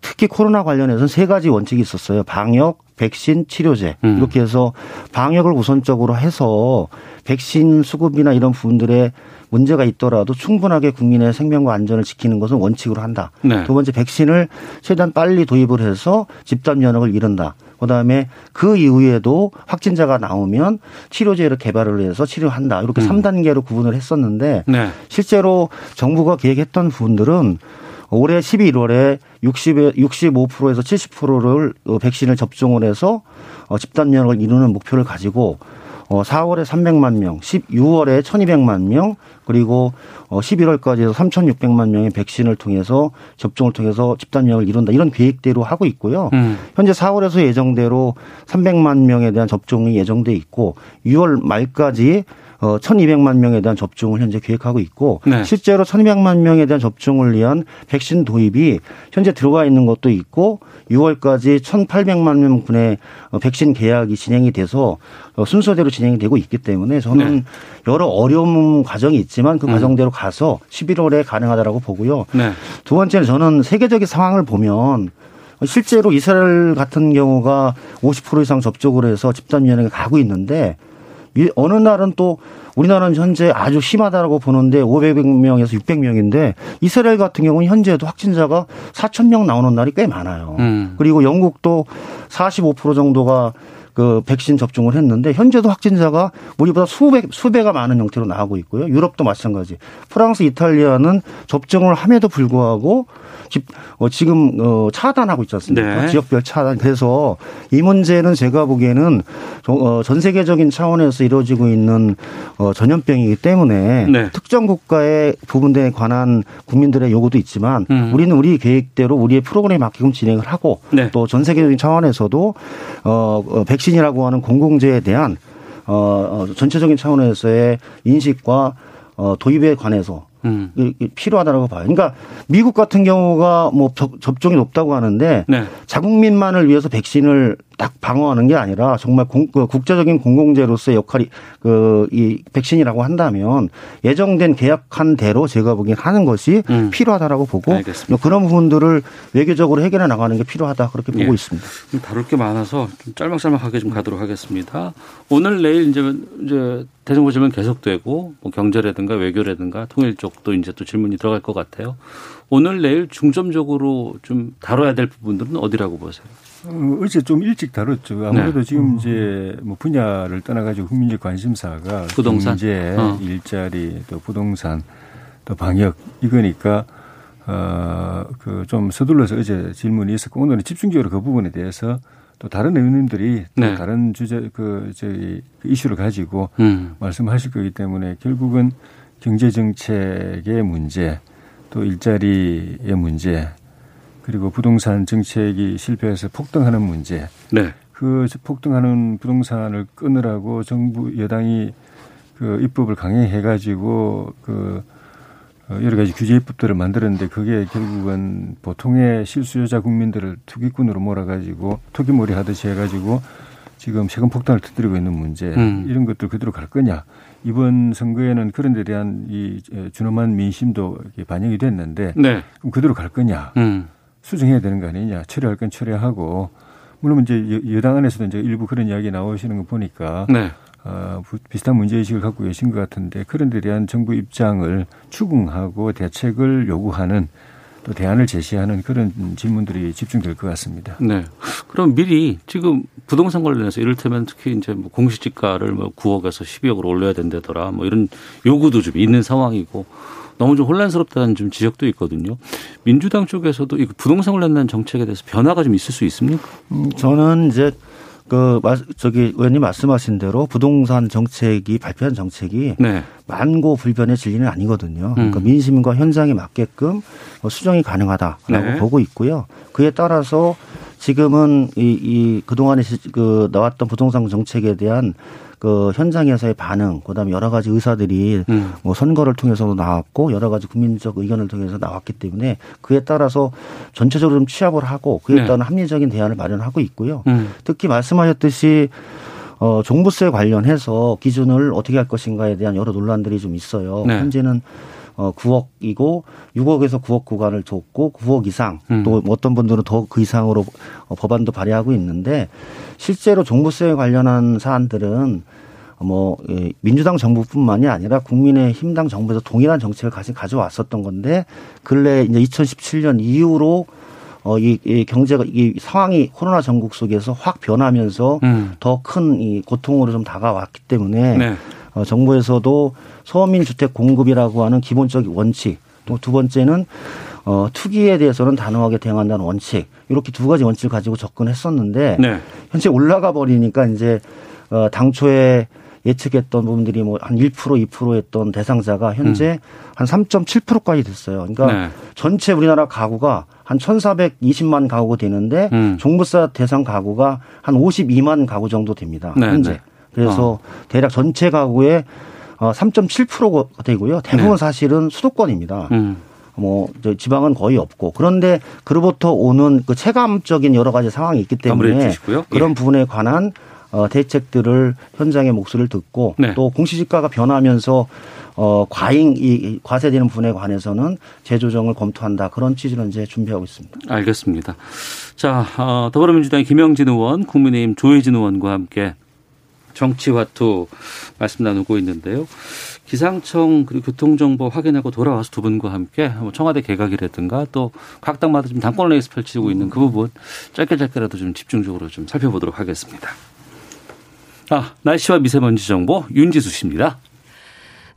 특히 코로나 관련해서는 세 가지 원칙이 있었어요. 방역, 백신, 치료제. 음. 이렇게 해서 방역을 우선적으로 해서 백신 수급이나 이런 부분들에 문제가 있더라도 충분하게 국민의 생명과 안전을 지키는 것은 원칙으로 한다. 네. 두 번째 백신을 최대한 빨리 도입을 해서 집단 면역을 이룬다. 그다음에 그 이후에도 확진자가 나오면 치료제를 개발을 해서 치료한다. 이렇게 음. 삼 3단계로 구분을 했었는데 네. 실제로 정부가 계획했던 부분들은 올해 11월에 60에 65%에서 70%를 백신을 접종을 해서 어, 집단 면역을 이루는 목표를 가지고 어 4월에 300만 명, 12월에 1,200만 명, 그리고 어 11월까지 3,600만 명의 백신을 통해서 접종을 통해서 집단 면역을 이룬다 이런 계획대로 하고 있고요. 음. 현재 4월에서 예정대로 300만 명에 대한 접종이 예정돼 있고 6월 말까지 어 1,200만 명에 대한 접종을 현재 계획하고 있고 네. 실제로 1,200만 명에 대한 접종을 위한 백신 도입이 현재 들어가 있는 것도 있고 6월까지 1,800만 명분의 어, 백신 계약이 진행이 돼서 어, 순서대로 진행이 되고 있기 때문에 저는 네. 여러 어려움 과정이 있지만 그 음. 과정대로 가서 11월에 가능하다라고 보고요. 네. 두 번째는 저는 세계적인 상황을 보면 실제로 이스라엘 같은 경우가 50% 이상 접종을 해서 집단 면역에 가고 있는데 이 어느 날은 또 우리나라는 현재 아주 심하다라고 보는데 500명에서 600명인데 이스라엘 같은 경우는 현재도 확진자가 4천 명 나오는 날이 꽤 많아요. 음. 그리고 영국도 45% 정도가 그 백신 접종을 했는데 현재도 확진자가 우리보다 수백 수배가 많은 형태로 나오고 있고요. 유럽도 마찬가지. 프랑스, 이탈리아는 접종을 함에도 불구하고 집, 어, 지금 어, 차단하고 있지 않습니까? 네. 지역별 차단. 그래서 이 문제는 제가 보기에는 저- 어, 전 세계적인 차원에서 이루어지고 있는 어, 전염병이기 때문에 네. 특정 국가의 부분에 관한 국민들의 요구도 있지만 음. 우리는 우리 계획대로 우리의 프로그램에 맞게끔 진행을 하고 네. 또전 세계적인 차원에서도 어, 어, 백신이라고 하는 공공재에 대한 어, 어, 전체적인 차원에서의 인식과 어, 도입에 관해서 음. 필요하다고 봐요. 그러니까 미국 같은 경우가 뭐 접- 접종이 높다고 하는데 네. 자국민만을 위해서 백신을 딱 방어하는 게 아니라 정말 공- 그 국제적인 공공재로서의 역할이 그 이 백신이라고 한다면 예정된 계약한 대로 제가 보기엔 하는 것이 음. 필요하다라고 보고 알겠습니다. 그런 부분들을 외교적으로 해결해 나가는 게 필요하다 그렇게 보고 예. 있습니다. 좀 다룰 게 많아서 좀 짤막짤막하게 좀 가도록 하겠습니다. 오늘 내일 이제 이제 대정부 질문 계속되고 뭐 경제라든가 외교라든가 통일 쪽도 이제 또 질문이 들어갈 것 같아요. 오늘 내일 중점적으로 좀 다뤄야 될 부분들은 어디라고 보세요? 어, 어제 좀 일찍 다뤘죠. 아무래도 네. 지금 이제 뭐 분야를 떠나가지고 국민적 관심사가 부동산? 경제, 어. 일자리, 또 부동산, 또 방역 이거니까 어그 좀 서둘러서 어제 질문이 있었고 오늘은 집중적으로 그 부분에 대해서 또 다른 의원님들이 또 네. 다른 주제 그 저희 그 이슈를 가지고 음. 말씀하실 거기 때문에 결국은 경제 정책의 문제, 또 일자리의 문제, 그리고 부동산 정책이 실패해서 폭등하는 문제, 네. 그 폭등하는 부동산을 끊으라고 정부 여당이 그 입법을 강행해 가지고 그 어, 여러 가지 규제 입법들을 만들었는데 그게 결국은 보통의 실수요자 국민들을 투기꾼으로 몰아가지고 투기몰이 하듯이 해가지고 지금 세금 폭탄을 터뜨리고 있는 문제 음. 이런 것들 그대로 갈 거냐 이번 선거에는 그런 데 대한 이 준엄한 민심도 반영이 됐는데 네. 그럼 그대로 갈 거냐 음. 수정해야 되는 거 아니냐 처리할 건 처리하고 물론 이제 여- 여당 안에서도 이제 일부 그런 이야기 나오시는 거 보니까 네. 어, 부- 비슷한 문제의식을 갖고 계신 것 같은데 그런 데 대한 정부 입장을 추궁하고 대책을 요구하는 또 대안을 제시하는 그런 질문들이 집중될 것 같습니다. 네. 그럼 미리 지금 부동산 관련해서 이를테면 특히 이제 뭐 공시지가를 뭐 9억에서 12억으로 올려야 된다더라 뭐 이런 요구도 좀 있는 상황이고 너무 좀 혼란스럽다는 좀 지적도 있거든요. 민주당 쪽에서도 이 부동산 관련된 정책에 대해서 변화가 좀 있을 수 있습니까? 음, 저는 이제 그 마- 저기 의원님 말씀하신 대로 부동산 정책이 발표한 정책이 네. 만고 불변의 진리는 아니거든요. 그러니까 음. 민심과 현장에 맞게끔 어, 수정이 가능하다라고 네. 보고 있고요. 그에 따라서 지금은 이, 이 그동안에 시- 그 나왔던 부동산 정책에 대한 그 현장에서의 반응, 그다음에 여러 가지 의사들이 음. 뭐 선거를 통해서도 나왔고 여러 가지 국민적 의견을 통해서 나왔기 때문에 그에 따라서 전체적으로 좀 취합을 하고 그에 네. 따른 합리적인 대안을 마련하고 있고요. 음. 특히 말씀하셨듯이 어, 종부세 관련해서 기준을 어떻게 할 것인가에 대한 여러 논란들이 좀 있어요. 네. 현재는 어, 9억이고 6억에서 9억 구간을 줬고 9억 이상 음. 또 어떤 분들은 더 그 이상으로 어, 법안도 발의하고 있는데 실제로 종부세 관련한 사안들은 뭐 예, 민주당 정부뿐만이 아니라 국민의힘당 정부에서 동일한 정책을 가지 가져왔었던 건데 근래 이제 2017년 이후로 어, 이, 이 경제가 이 상황이 코로나 전국 속에서 확 변하면서 음. 더큰 이 고통으로 좀 다가왔기 때문에 네. 어, 정부에서도 서민 주택 공급이라고 하는 기본적인 원칙 또 두 번째는 어, 투기에 대해서는 단호하게 대응한다는 원칙 이렇게 두 가지 원칙을 가지고 접근했었는데 네. 현재 올라가 버리니까 이제 어, 당초에 예측했던 부분들이 뭐 한 1% 2% 했던 대상자가 현재 한 3.7%까지 됐어요. 그러니까 음. 네. 전체 우리나라 가구가 한 1,420만 가구가 되는데 음. 종부세 대상 가구가 한 52만 가구 정도 됩니다. 네, 현재. 네. 그래서 대략 전체 가구의 어, 3.7%가 되고요. 대부분 네. 사실은 수도권입니다. 음. 뭐저 지방은 거의 없고 그런데 그로부터 오는 그 체감적인 여러 가지 상황이 있기 때문에 주시고요. 그런 예. 부분에 관한 어, 대책들을 현장의 목소리를 듣고 네. 또 공시지가가 변하면서 어, 과잉 이 과세되는 부분에 관해서는 재조정을 검토한다 그런 취지로 이제 준비하고 있습니다. 알겠습니다. 자, 어, 더불어민주당의 김영진 의원, 국민의힘 조혜진 의원과 함께 정치화투 말씀 나누고 있는데요. 기상청 그리고 교통정보 확인하고 돌아와서 두 분과 함께 뭐 청와대 개각이라든가 또 각 당마다 좀 당권 레이스 펼치고 있는 그 부분 짧게 짧게라도 좀 집중적으로 좀 살펴보도록 하겠습니다. 아, 날씨와 미세먼지 정보 윤지수 씨입니다.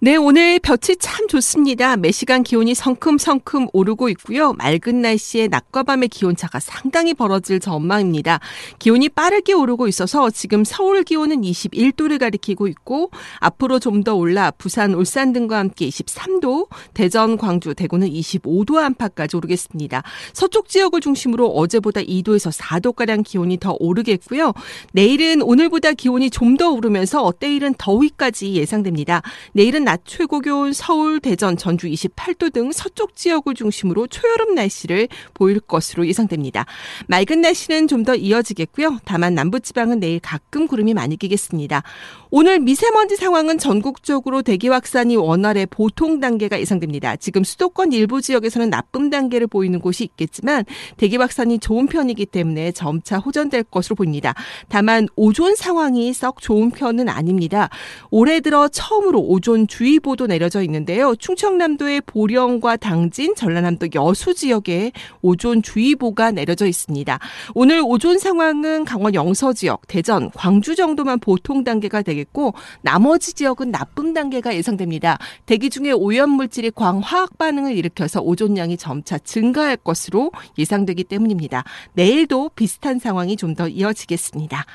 네, 오늘 볕이 참 좋습니다. 매 시간 기온이 성큼성큼 오르고 있고요. 맑은 날씨에 낮과 밤의 기온차가 상당히 벌어질 전망입니다. 기온이 빠르게 오르고 있어서 지금 서울 기온은 21도를 가리키고 있고 앞으로 좀 더 올라 부산, 울산 등과 함께 23도, 대전, 광주, 대구는 25도 안팎까지 오르겠습니다. 서쪽 지역을 중심으로 어제보다 2도에서 4도가량 기온이 더 오르겠고요. 내일은 오늘보다 기온이 좀 더 오르면서 내일은 더위까지 예상됩니다. 내일은 낮 최고 기온 서울, 대전, 전주 28도 등 서쪽 지역을 중심으로 초여름 날씨를 보일 것으로 예상됩니다. 맑은 날씨는 좀 더 이어지겠고요. 다만 남부지방은 내일 가끔 구름이 많이 끼겠습니다. 오늘 미세먼지 상황은 전국적으로 대기 확산이 원활해 보통 단계가 예상됩니다. 지금 수도권 일부 지역에서는 나쁨 단계를 보이는 곳이 있겠지만 대기 확산이 좋은 편이기 때문에 점차 호전될 것으로 보입니다. 다만 오존 상황이 썩 좋은 편은 아닙니다. 올해 들어 처음으로 오존 주의보도 내려져 있는데요. 충청남도의 보령과 당진, 전라남도 여수 지역에 오존 주의보가 내려져 있습니다. 오늘 오존 상황은 강원 영서 지역, 대전, 광주 정도만 보통 단계가 되겠고 나머지 지역은 나쁨 단계가 예상됩니다. 대기 중에 오염 물질이 광화학 반응을 일으켜서 오존량이 점차 증가할 것으로 예상되기 때문입니다. 내일도 비슷한 상황이 좀 더 이어지겠습니다.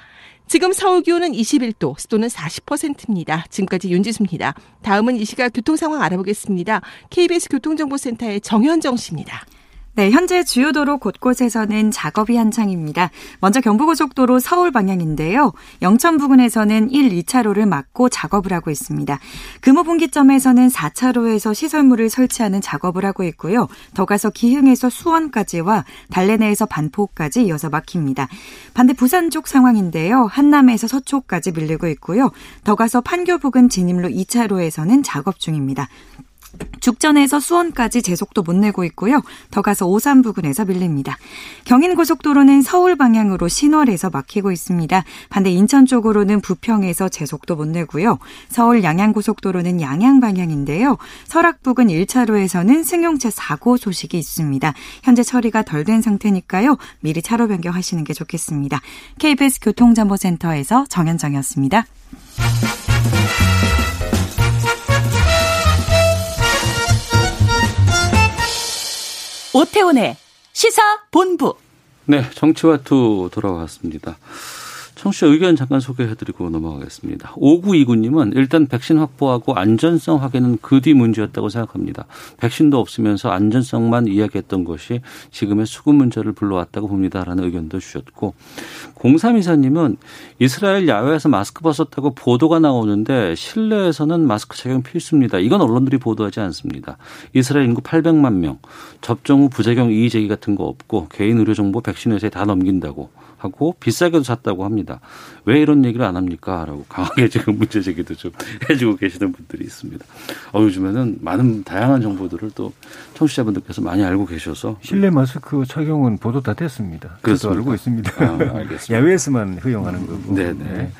지금 서울 기온은 21도, 습도는 40%입니다. 지금까지 윤지수입니다. 다음은 이 시각 교통 상황 알아보겠습니다. KBS 교통정보센터의 정현정 씨입니다. 네, 현재 주요 도로 곳곳에서는 작업이 한창입니다. 먼저 경부고속도로 서울 방향인데요. 영천 부근에서는 1, 2차로를 막고 작업을 하고 있습니다. 금호분기점에서는 4차로에서 시설물을 설치하는 작업을 하고 있고요. 더 가서 기흥에서 수원까지와 달래내에서 반포까지 이어서 막힙니다. 반대 부산 쪽 상황인데요. 한남에서 서초까지 밀리고 있고요. 더 가서 판교 부근 진입로 2차로에서는 작업 중입니다. 죽전에서 수원까지 제속도 못 내고 있고요. 더 가서 오산 부근에서 밀립니다. 경인고속도로는 서울 방향으로 신월에서 막히고 있습니다. 반대 인천 쪽으로는 부평에서 제속도 못 내고요. 서울 양양고속도로는 양양 방향인데요. 설악 부근 1차로에서는 승용차 사고 소식이 있습니다. 현재 처리가 덜 된 상태니까요. 미리 차로 변경하시는 게 좋겠습니다. KBS 교통정보센터에서 정현정이었습니다. 오태훈의 시사 본부. 네, 정치와투 돌아왔습니다. 청취자 의견 잠깐 소개해드리고 넘어가겠습니다. 5929님은 일단 백신 확보하고 안전성 확인은 그 뒤 문제였다고 생각합니다. 백신도 없으면서 안전성만 이야기했던 것이 지금의 수급 문제를 불러왔다고 봅니다라는 의견도 주셨고 0324님은 이스라엘 야외에서 마스크 벗었다고 보도가 나오는데 실내에서는 마스크 착용 필수입니다. 이건 언론들이 보도하지 않습니다. 이스라엘 인구 800만 명 접종 후 부작용 이의 제기 같은 거 없고 개인 의료 정보 백신 회사에 다 넘긴다고 하고 비싸게도 샀다고 합니다. 왜 이런 얘기를 안 합니까? 라고 강하게 지금 문제 제기도 좀 해주고 계시는 분들이 있습니다. 어, 요즘에는 많은 다양한 정보들을 또 청취자분들께서 많이 알고 계셔서 실내 마스크 착용은 보도 다 됐습니다. 그렇습니까? 알고 있습니다. 아, 알겠습니다. 야외에서만 허용하는 거고. 네네. 네.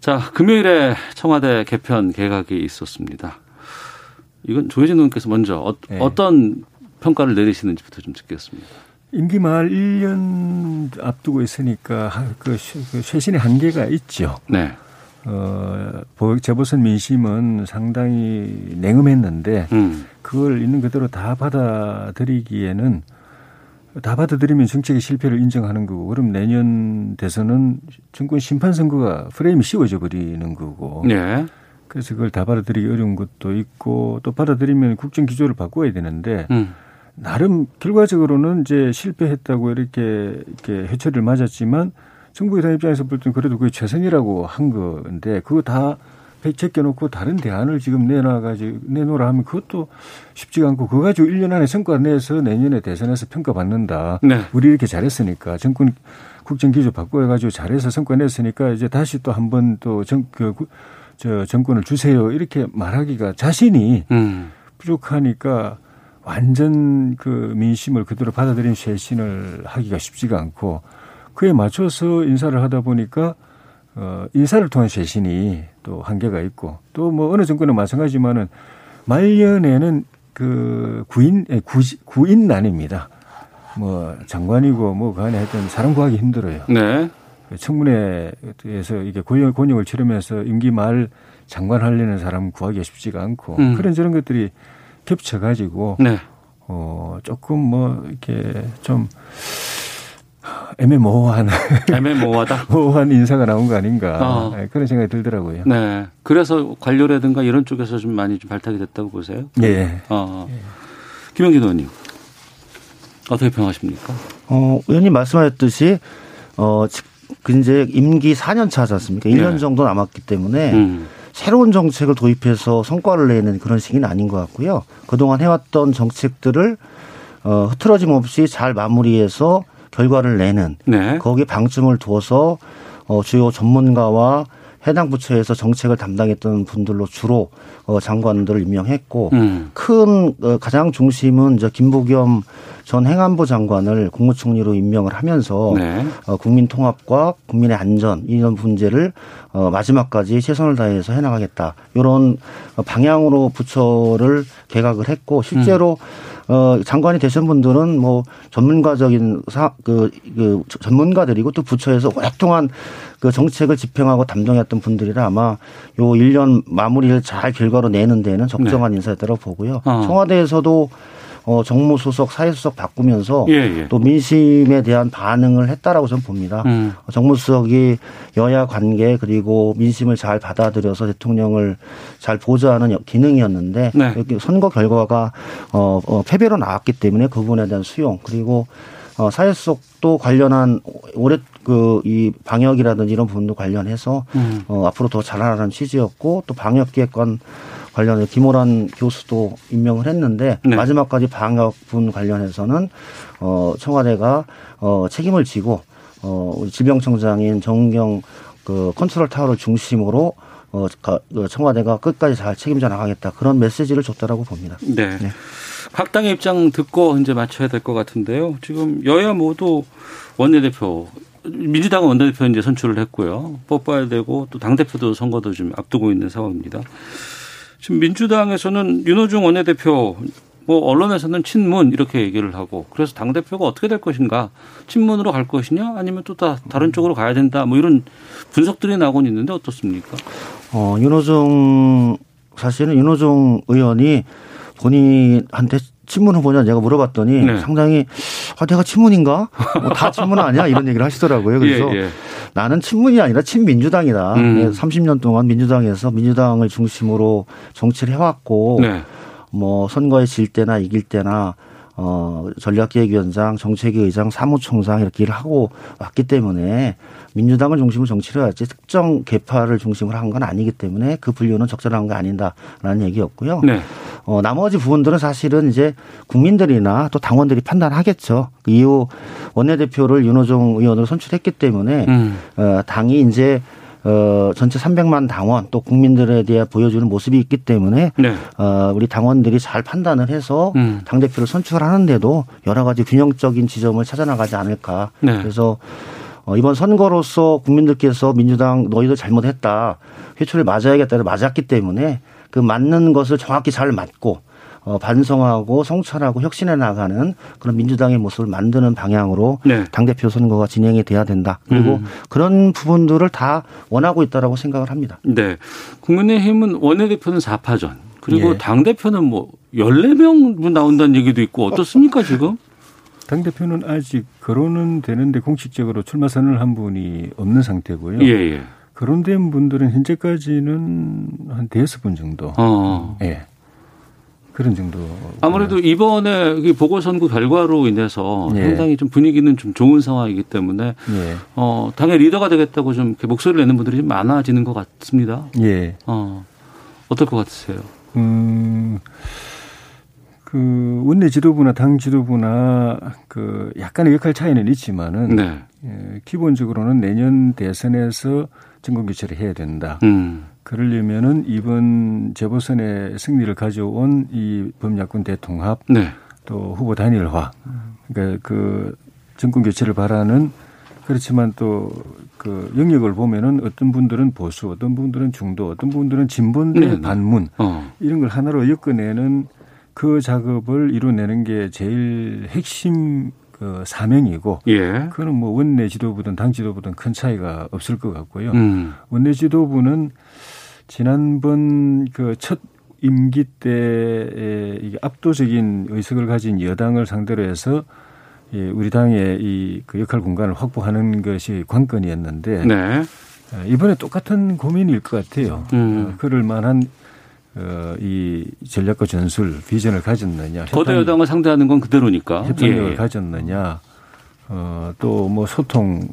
자, 금요일에 청와대 개편 개각이 있었습니다. 이건 조혜진 의원께서 먼저 어, 네. 어떤 평가를 내리시는지부터 좀 듣겠습니다. 임기 말 1년 앞두고 있으니까 하- 그, 쇄- 그 쇄신의 한계가 있죠. 네. 어, 보- 재보선 민심은 상당히 냉음했는데 음. 그걸 있는 그대로 다 받아들이기에는 다 받아들이면 정책의 실패를 인정하는 거고 그럼 내년 대선은 정권 심판 선거가 프레임이 씌워져 버리는 거고. 네. 그래서 그걸 다 받아들이기 어려운 것도 있고 또 받아들이면 국정 기조를 바꿔야 되는데 음. 나름 결과적으로는 이제 실패했다고 이렇게 이렇게 해처리를 맞았지만 정부 여당 입장에서 볼 때는 그래도 그게 최선이라고 한 건데 그거 다 제껴놓고 다른 대안을 지금 내놔가지고 내놓으라 하면 그것도 쉽지가 않고 그거 가지고 1년 안에 성과 내서 내년에 대선에서 평가받는다. 네. 우리 이렇게 잘했으니까 정권 국정 기조 바꿔가지고 잘해서 성과 냈으니까 이제 다시 또 한 번 또정그 저 정권을 주세요 이렇게 말하기가 자신이 음. 부족하니까 완전 그 민심을 그대로 받아들인 쇄신을 하기가 쉽지가 않고 그에 맞춰서 인사를 하다 보니까 어 인사를 통한 쇄신이 또 한계가 있고 또 뭐 어느 정권은 마찬가지지만은 말년에는 그 구인 구, 구인 난입니다. 뭐 장관이고 뭐 간에 하여튼 사람 구하기 힘들어요. 네. 청문회에서 이게 권력, 권력을 치르면서 임기 말 장관 하려는 사람 구하기가 쉽지가 않고 음. 그런 저런 것들이 겹쳐가지고 네. 어 조금 뭐 이렇게 좀 애매모호한 애매모호하다. 모호한 인사가 나온 거 아닌가 어. 네, 그런 생각이 들더라고요. 네. 그래서 관료라든가 이런 쪽에서 좀 많이 좀 발탁이 됐다고 보세요? 예. 어. 김영진 의원님. 어떻게 평하십니까? 어, 의원님 말씀하셨듯이 어, 그 이제 임기 4년 차지 않습니까? 1년 네. 정도 남았기 때문에 음. 새로운 정책을 도입해서 성과를 내는 그런 시기는 아닌 것 같고요. 그동안 해왔던 정책들을 어, 흐트러짐 없이 잘 마무리해서 결과를 내는 네. 거기에 방점을 두어서 어, 주요 전문가와 해당 부처에서 정책을 담당했던 분들로 주로 어, 장관들을 임명했고 음. 큰 어, 가장 중심은 이제 김부겸 전 행안부 장관을 국무총리로 임명을 하면서 네. 어, 국민 통합과 국민의 안전 이런 문제를 어, 마지막까지 최선을 다해서 해나가겠다 이런 방향으로 부처를 개각을 했고 실제로 어, 장관이 되신 분들은 뭐 전문가적인 사, 그, 그 전문가들이고 또 부처에서 오랫동안 그 정책을 집행하고 담당했던 분들이라 아마 요 1년 마무리를 잘 결과로 내는 데는 적정한 인사였다고 보고요. 어. 청와대에서도 어, 정무수석, 사회수석 바꾸면서 예, 예. 또 민심에 대한 반응을 했다라고 저는 봅니다. 음. 정무수석이 여야 관계 그리고 민심을 잘 받아들여서 대통령을 잘 보좌하는 여- 기능이었는데 네. 선거 결과가 어, 어, 패배로 나왔기 때문에 그 부분에 대한 수용 그리고 어, 사회수석도 관련한 올해 그 이 방역이라든지 이런 부분도 관련해서 음. 어, 앞으로 더 잘하라는 취지였고 또 방역 기획관 관련해 김호란 교수도 임명을 했는데 네. 마지막까지 방역분 관련해서는 어, 청와대가 어, 책임을 지고 어, 우리 질병청장인 정경 그 컨트롤 타워를 중심으로 어, 가- 그 청와대가 끝까지 잘 책임져 나가겠다 그런 메시지를 줬다라고 봅니다. 네. 각 당의 입장 듣고 이제 맞춰야 될 것 같은데요. 지금 여야 모두 원내대표, 민주당은 원내대표 이제 선출을 했고요. 뽑아야 되고 또 당대표도 선거도 좀 앞두고 있는 상황입니다. 지금 민주당에서는 윤호중 원내대표 뭐 언론에서는 친문 이렇게 얘기를 하고 그래서 당 대표가 어떻게 될 것인가? 친문으로 갈 것이냐? 아니면 또 다 다른 쪽으로 가야 된다? 뭐 이런 분석들이 나오고 있는데 어떻습니까? 어, 윤호중, 사실은 윤호중 의원이 본인한테 친문 후보냐 제가 물어봤더니 네. 상당히 아, 내가 친문인가? 뭐 다 친문 아니야? 이런 얘기를 하시더라고요. 그래서 예, 예. 나는 친문이 아니라 친민주당이다. 음. 30년 동안 민주당에서 민주당을 중심으로 정치를 해왔고 네. 뭐 선거에 질 때나 이길 때나 어 전략기획위원장, 정책위의장, 사무총장 이렇게 일을 하고 왔기 때문에 민주당을 중심으로 정치를 해야지 특정 계파를 중심으로 한 건 아니기 때문에 그 분류는 적절한 거 아닌다라는 얘기였고요. 네. 어, 나머지 부분들은 사실은 이제 국민들이나 또 당원들이 판단하겠죠. 그 이후 원내대표를 윤호중 의원으로 선출했기 때문에 음. 어, 당이 이제 어, 전체 300만 당원 또 국민들에 대해 보여주는 모습이 있기 때문에 네. 어, 우리 당원들이 잘 판단을 해서 음. 당 대표를 선출하는데도 여러 가지 균형적인 지점을 찾아나가지 않을까. 네. 그래서 어, 이번 선거로서 국민들께서 민주당 너희들 잘못했다. 회초를 맞아야겠다를 맞았기 때문에 그 맞는 것을 정확히 잘 맞고 어, 반성하고 성찰하고 혁신해 나가는 그런 민주당의 모습을 만드는 방향으로 네. 당 대표 선거가 진행이 돼야 된다. 그리고 음. 그런 부분들을 다 원하고 있다라고 생각을 합니다. 네. 국민의힘은 원내대표는 4파전. 그리고 예. 당 대표는 뭐 14명 나온다는 얘기도 있고 어떻습니까, 지금? 당 대표는 아직 거론은 되는데 공식적으로 출마 선언을 한 분이 없는 상태고요. 예, 예. 거론된 분들은 현재까지는 한 대여섯 분 정도. 어. 예. 그런 정도. 아무래도 이번에 이 보궐선거 결과로 인해서 예. 상당히 좀 분위기는 좀 좋은 상황이기 때문에 예. 어, 당의 리더가 되겠다고 좀 이렇게 목소리를 내는 분들이 좀 많아지는 것 같습니다. 예. 어, 어떨 것 같으세요? 음, 그 원내 지도부나 당 지도부나 그 약간의 역할 차이는 있지만은 네. 예, 기본적으로는 내년 대선에서 정권 교체를 해야 된다. 음. 그러려면은 이번 재보선의 승리를 가져온 이 범야권 대통합 네. 또 후보 단일화 그러니까 그 정권 교체를 바라는 그렇지만 또 그 영역을 보면은 어떤 분들은 보수, 어떤 분들은 중도, 어떤 분들은 진본대 네, 네. 반문 어. 이런 걸 하나로 엮어내는 그 작업을 이뤄내는 게 제일 핵심 그 사명이고 예. 그거는 뭐 원내 지도부든 당 지도부든 큰 차이가 없을 것 같고요. 음. 원내 지도부는 지난번 그 첫 임기 때에 이게 압도적인 의석을 가진 여당을 상대로 해서 예, 우리 당의 이 그 역할 공간을 확보하는 것이 관건이었는데 네. 어, 이번에 똑같은 고민일 것 같아요. 음. 어, 그럴 만한 어, 이 전략과 전술, 비전을 가졌느냐. 거대 협상- 여당을 상대하는 건 그대로니까. 협상력을 예. 가졌느냐. 어, 또 뭐 소통,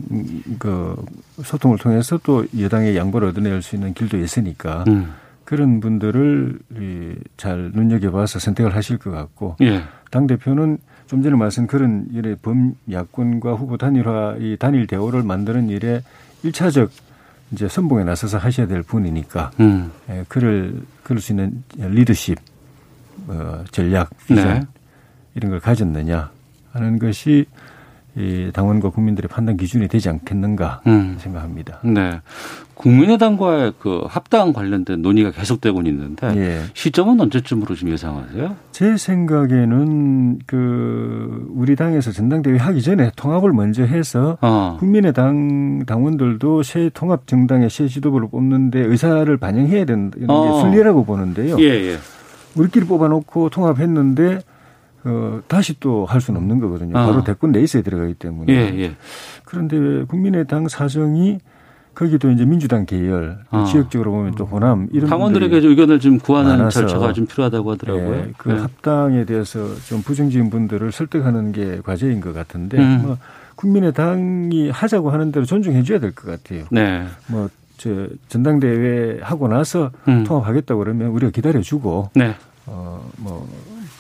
그 소통을 통해서 또 여당의 양보를 얻어낼 수 있는 길도 있으니까 음. 그런 분들을 이, 잘 눈여겨봐서 선택을 하실 것 같고 예. 당 대표는 좀 전에 말씀 그런 일에 범야권과 후보 단일화 이 단일 대우를 만드는 일에 일차적 이제 선봉에 나서서 하셔야 될 분이니까 음. 예, 그럴 그럴 수 있는 리더십 어, 전략 비전 네. 이런 걸 가졌느냐 하는 것이 이 당원과 국민들의 판단 기준이 되지 않겠는가 음. 생각합니다. 네. 국민의당과의 그 합당 관련된 논의가 계속되고 있는데 예. 시점은 언제쯤으로 좀 예상하세요? 제 생각에는 그 우리 당에서 전당대회 하기 전에 통합을 먼저 해서 어. 국민의당 당원들도 새 통합 정당의 새 지도부를 뽑는데 의사를 반영해야 되는 게 어. 순리라고 보는데요. 예, 예. 우리끼리 뽑아놓고 통합했는데 어, 다시 또 할 수는 없는 거거든요. 어. 바로 대권 레이스에 들어가기 때문에. 예, 예. 그런데 왜 국민의당 사정이 거기도 이제 민주당 계열, 어. 지역적으로 보면 또 호남 이런 당원들에게 의견을 좀 구하는 많아서 절차가 좀 필요하다고 하더라고요. 예, 그 네. 합당에 대해서 좀 부정적인 분들을 설득하는 게 과제인 것 같은데 음. 뭐 국민의당이 하자고 하는 대로 존중해 줘야 될 것 같아요. 네. 뭐저 전당대회 하고 나서 음. 통합하겠다고 그러면 우리가 기다려주고 네. 어뭐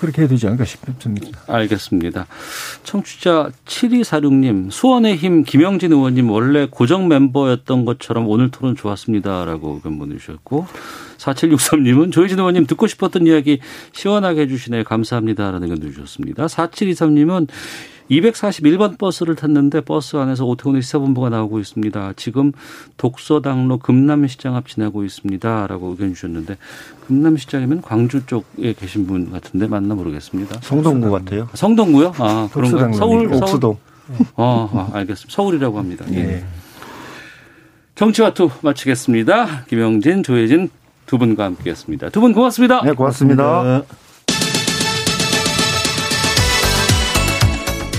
그렇게 해야 되지 않을까 싶습니다. 알겠습니다. 청취자 7246님, 수원의 힘 김영진 의원님 원래 고정 멤버였던 것처럼 오늘 토론 좋았습니다라고 의견 보내주셨고, 4763님은 조혜진 의원님 듣고 싶었던 이야기 시원하게 해주시네 감사합니다라는 의견 주셨습니다. 4723님은 241번 버스를 탔는데 버스 안에서 오태훈의 시사본부가 나오고 있습니다. 지금 독서당로 금남시장 앞 지나고 있습니다 라고 의견 주셨는데 금남시장이면 광주 쪽에 계신 분 같은데 맞나 모르겠습니다. 성동구 같아요. 성동구요? 아, 그런가? 독서당로니까. 서울, 서울. 옥수동. 어, 아, 알겠습니다. 서울이라고 합니다. 예. 예. 정치와 투 마치겠습니다. 김영진, 조해진 두 분과 함께했습니다. 두 분 고맙습니다. 네, 고맙습니다.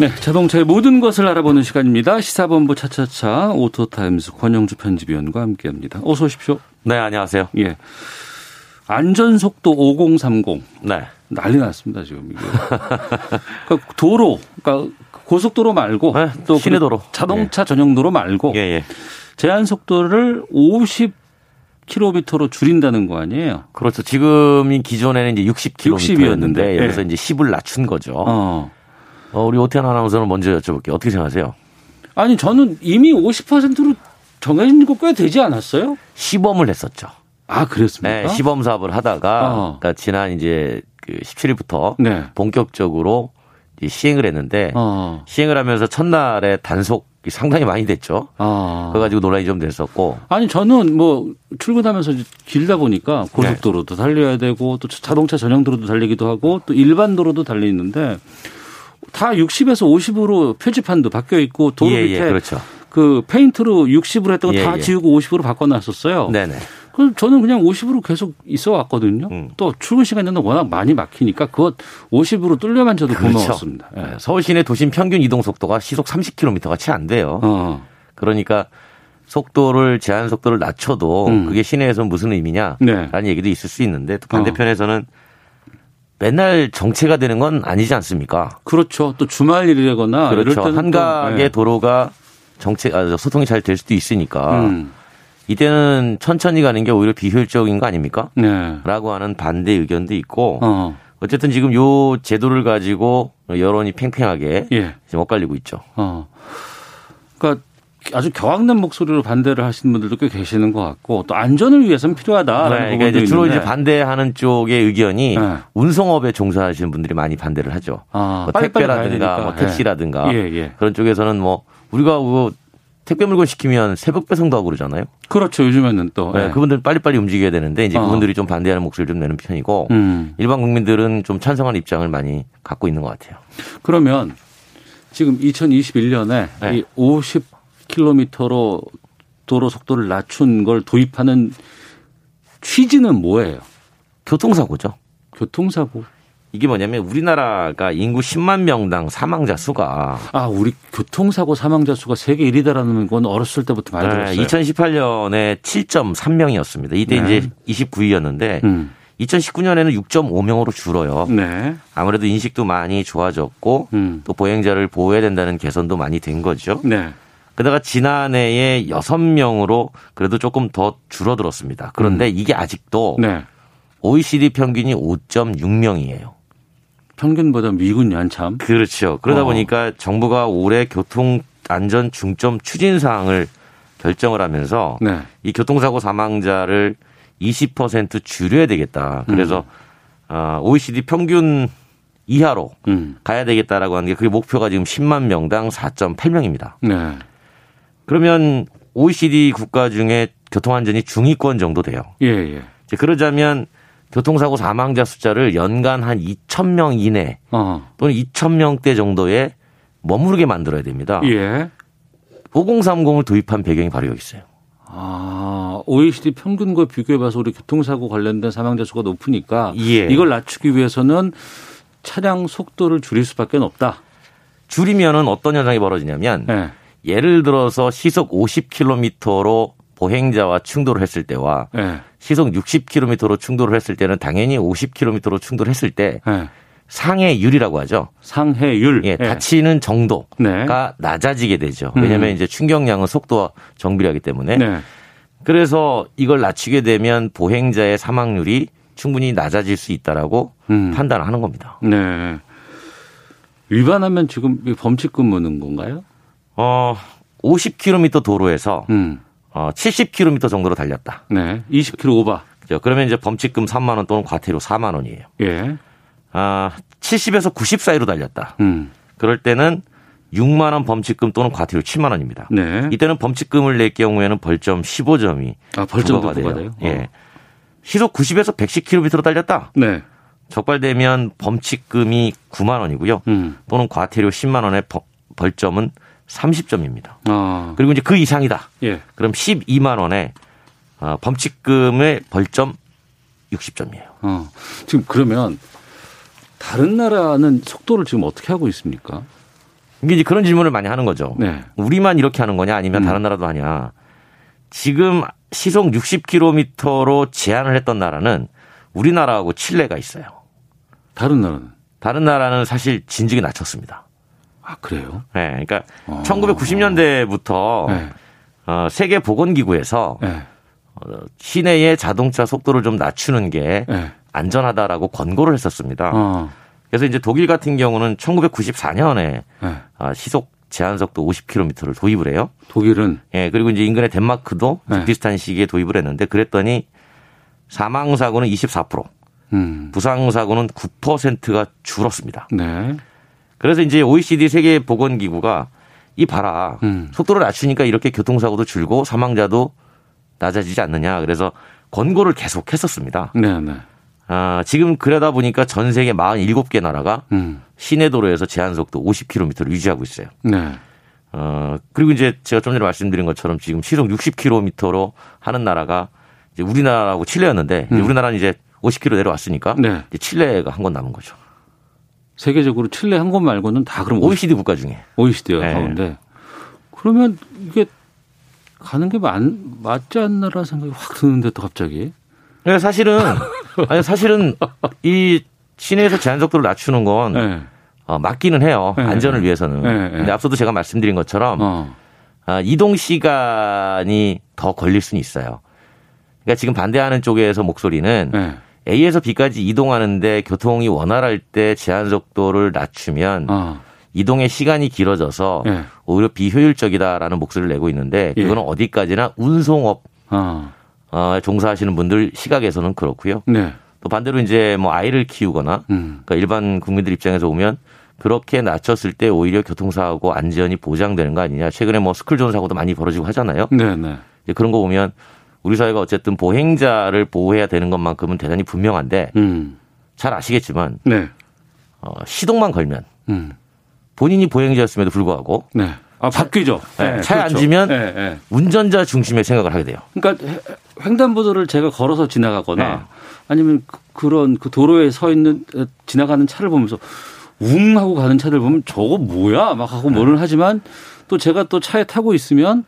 네, 자동차의 모든 것을 알아보는 시간입니다. 시사본부 차차차 오토타임즈 권용주 편집위원과 함께합니다. 어서 오십시오. 네, 안녕하세요. 예. 안전속도 5030. 네. 난리 났습니다, 지금 이게. 그러니까 도로, 그러니까 고속도로 말고 네, 또 시내 그 도로. 자동차 전용 도로 말고 예, 예. 제한 속도를 50km로 줄인다는 거 아니에요? 그렇죠. 지금이 기존에는 이제 60km였는데 60 이었는데, 여기서 예. 이제 10을 낮춘 거죠. 어. 어, 우리 오태현 아나운서는 먼저 여쭤볼게요. 어떻게 생각하세요? 아니 저는 이미 50%로 정해진 거 꽤 되지 않았어요? 시범을 했었죠. 아, 그랬습니까? 네, 시범 사업을 하다가 어. 그러니까 지난 이제 그 17일부터 네. 본격적으로 시행을 했는데 어. 시행을 하면서 첫날에 단속 상당히 많이 됐죠. 아. 그거 가지고 논란이 좀 됐었고. 아니 저는 뭐 출근하면서 길다 보니까 고속도로도 네. 달려야 되고 또 자동차 전용 도로도 달리기도 하고 또 일반 도로도 달리는데 다 60에서 50으로 표지판도 바뀌어 있고 도로 예, 밑에 예, 그렇죠. 그 페인트로 60으로 했던 거 예, 다 예. 지우고 50으로 바꿔놨었어요. 네네. 그럼 저는 그냥 50으로 계속 있어 왔거든요. 음. 또 출근 시간에는 워낙 많이 막히니까 그것 50으로 뚫려만 저도 고마웠습니다. 예. 네, 서울 시내 도심 평균 이동 속도가 시속 30km가 채 안 돼요. 어. 그러니까 속도를 제한 속도를 낮춰도 음. 그게 시내에서는 무슨 의미냐라는 네. 얘기도 있을 수 있는데 또 반대편에서는 맨날 정체가 되는 건 아니지 않습니까? 그렇죠. 또 주말일이거나 이럴 그렇죠. 때는 한 또, 가게 예. 도로가 정체 아, 소통이 잘 될 수도 있으니까 음. 이때는 천천히 가는 게 오히려 비효율적인 거 아닙니까? 네. 라고 하는 반대 의견도 있고 어. 어쨌든 지금 요 제도를 가지고 여론이 팽팽하게 예. 지금 엇갈리고 있죠. 어. 그러니까 아주 겨왕난 목소리로 반대를 하시는 분들도 꽤 계시는 것 같고 또 안전을 위해서는 필요하다라는 네, 그러니까 이제 주로 있는데 이제 반대하는 쪽의 의견이 네. 운송업에 종사하시는 분들이 많이 반대를 하죠. 아, 뭐 택배라든가. 뭐 택시라든가 예, 예. 그런 쪽에서는 뭐 우리가 뭐 택배 물건 시키면 새벽 배송도 하고 그러잖아요. 그렇죠. 요즘에는 또 네, 예. 그분들 빨리빨리 움직여야 되는데 이제 어. 그분들이 좀 반대하는 목소리를 좀 내는 편이고 음. 일반 국민들은 좀 찬성하는 입장을 많이 갖고 있는 것 같아요. 그러면 지금 2021년에 네. 이 50km로 도로 속도를 낮춘 걸 도입하는 취지는 뭐예요? 교통사고죠. 교통사고. 이게 뭐냐면 우리나라가 인구 10만 명당 사망자 수가 아, 우리 교통사고 사망자 수가 세계 1위다라는 건 어렸을 때부터 많이 들었어요. 2018년에 7.3명이었습니다. 이때 네. 이제 29위였는데 음. 2019년에는 6.5명으로 줄어요. 네. 아무래도 인식도 많이 좋아졌고 음. 또 보행자를 보호해야 된다는 개선도 많이 된 거죠. 네. 게다가 지난해에 6명으로 그래도 조금 더 줄어들었습니다. 그런데 이게 아직도 음. 네. OECD 평균이 5.6명이에요. 평균보다 미군 연참. 그렇죠. 그러다 어. 보니까 정부가 올해 교통 안전 중점 추진 사항을 결정을 하면서 네. 이 교통사고 사망자를 20% 줄여야 되겠다. 그래서 음. 어, OECD 평균 이하로 음. 가야 되겠다라고 하는 게 그게 목표가 지금 10만 명당 4.8명입니다. 네. 그러면 OECD 국가 중에 교통안전이 중위권 정도 돼요. 예, 예. 이제 그러자면 교통사고 사망자 숫자를 연간 한 2천 명 이내 어. 또는 2천 명대 정도에 머무르게 만들어야 됩니다. 예. 5030을 도입한 배경이 바로 여기 있어요. 아, OECD 평균과 비교해봐서 우리 교통사고 관련된 사망자 수가 높으니까 예. 이걸 낮추기 위해서는 차량 속도를 줄일 수밖에 없다. 줄이면은 어떤 현상이 벌어지냐면 네. 예를 들어서 시속 50km로 보행자와 충돌을 했을 때와 네. 시속 60km로 충돌을 했을 때는 당연히 50km로 충돌했을 때 네. 상해율이라고 하죠. 상해율. 예, 네. 다치는 정도가 네. 낮아지게 되죠. 음. 왜냐하면 이제 충격량은 속도와 정비하기 때문에. 네. 그래서 이걸 낮추게 되면 보행자의 사망률이 충분히 낮아질 수 있다라고 음. 판단하는 겁니다. 네. 위반하면 지금 범칙금 무는 건가요? 어, 50km 도로에서 음. 어, 70km 정도로 달렸다. 네. 20km 오바. 그죠? 그러면 이제 범칙금 3만 원 또는 과태료 4만 원이에요. 예. 아, 70에서 90 사이로 달렸다. 음. 그럴 때는 6만 원 범칙금 또는 과태료 7만 원입니다. 네. 이때는 범칙금을 낼 경우에는 벌점 15점이 아, 벌점도 부과돼요? 예. 어. 시속 90에서 110km로 달렸다. 네. 적발되면 범칙금이 9만 원이고요. 음. 또는 과태료 10만 원의 버- 벌점은 30점입니다. 아. 그리고 이제 그 이상이다. 예. 그럼 12만 원의 어, 범칙금의 벌점 60점이에요. 어. 지금 그러면 다른 나라는 속도를 지금 어떻게 하고 있습니까? 이게 이제 그런 질문을 많이 하는 거죠. 네. 우리만 이렇게 하는 거냐 아니면 음. 다른 나라도 하냐. 지금 시속 60km로 제한을 했던 나라는 우리나라하고 칠레가 있어요. 다른 나라는? 다른 나라는 사실 진즉에 낮췄습니다. 아, 그래요? 네, 그러니까 어. 1990년대부터 네. 어, 세계 보건기구에서 네. 어, 시내의 자동차 속도를 좀 낮추는 게 네. 안전하다라고 권고를 했었습니다. 어. 그래서 이제 독일 같은 경우는 1994년에 아, 네. 시속 제한 속도 50km를 도입을 해요. 독일은 예, 그리고 이제 인근의 덴마크도 네. 비슷한 시기에 도입을 했는데 그랬더니 사망 사고는 24%, 음. 부상 사고는 9%가 줄었습니다. 네. 그래서 이제 OECD 세계 보건 기구가 이 봐라. 음. 속도를 낮추니까 이렇게 교통사고도 줄고 사망자도 낮아지지 않느냐. 그래서 권고를 계속 했었습니다. 네, 네. 아, 지금 그러다 보니까 전 세계 47개 나라가 음. 시내 도로에서 제한 속도 50km를 유지하고 있어요. 네. 어, 그리고 이제 제가 좀 전에 말씀드린 것처럼 지금 시속 60km로 하는 나라가 이제 우리나라하고 칠레였는데 이제 음. 우리나라는 이제 50km 내려왔으니까 네. 이제 칠레가 한 건 남은 거죠. 세계적으로 칠레 한 곳 말고는 다 그럼 OECD 국가 중에. OECD 네. 가운데 그러면 이게 가는 게 맞, 맞지 않나라는 생각이 확 드는데 또 갑자기. 네, 사실은 아니 사실은 이 시내에서 제한 속도를 낮추는 건 네. 어, 맞기는 해요. 네. 안전을 위해서는. 네, 네. 근데 앞서도 제가 말씀드린 것처럼 어. 아, 이동 시간이 더 걸릴 수는 있어요. 그러니까 지금 반대하는 쪽에서 목소리는 네. A에서 B까지 이동하는데 교통이 원활할 때 제한 속도를 낮추면 어. 이동의 시간이 길어져서 예. 오히려 비효율적이다라는 목소리를 내고 있는데 예. 그거는 어디까지나 운송업 어. 어, 종사하시는 분들 시각에서는 그렇고요. 네. 또 반대로 이제 뭐 아이를 키우거나 음. 그러니까 일반 국민들 입장에서 보면 그렇게 낮췄을 때 오히려 교통사고 안전이 보장되는 거 아니냐. 최근에 뭐 스쿨존 사고도 많이 벌어지고 하잖아요. 네, 네. 그런 거 보면 우리 사회가 어쨌든 보행자를 보호해야 되는 것만큼은 대단히 분명한데 음. 잘 아시겠지만 네. 어, 시동만 걸면 음. 본인이 보행자였음에도 불구하고 네. 아, 바뀌죠. 네, 네, 차에 그렇죠. 앉으면 네, 네. 운전자 중심의 생각을 하게 돼요. 그러니까 해- 횡단보도를 제가 걸어서 지나가거나 네. 아니면 그, 런 그 도로에 서 있는 어, 지나가는 차를 보면서 웅 하고 가는 차들 보면 저거 뭐야 막 하고 뭐를 하지만 또 제가 또 차에 타고 있으면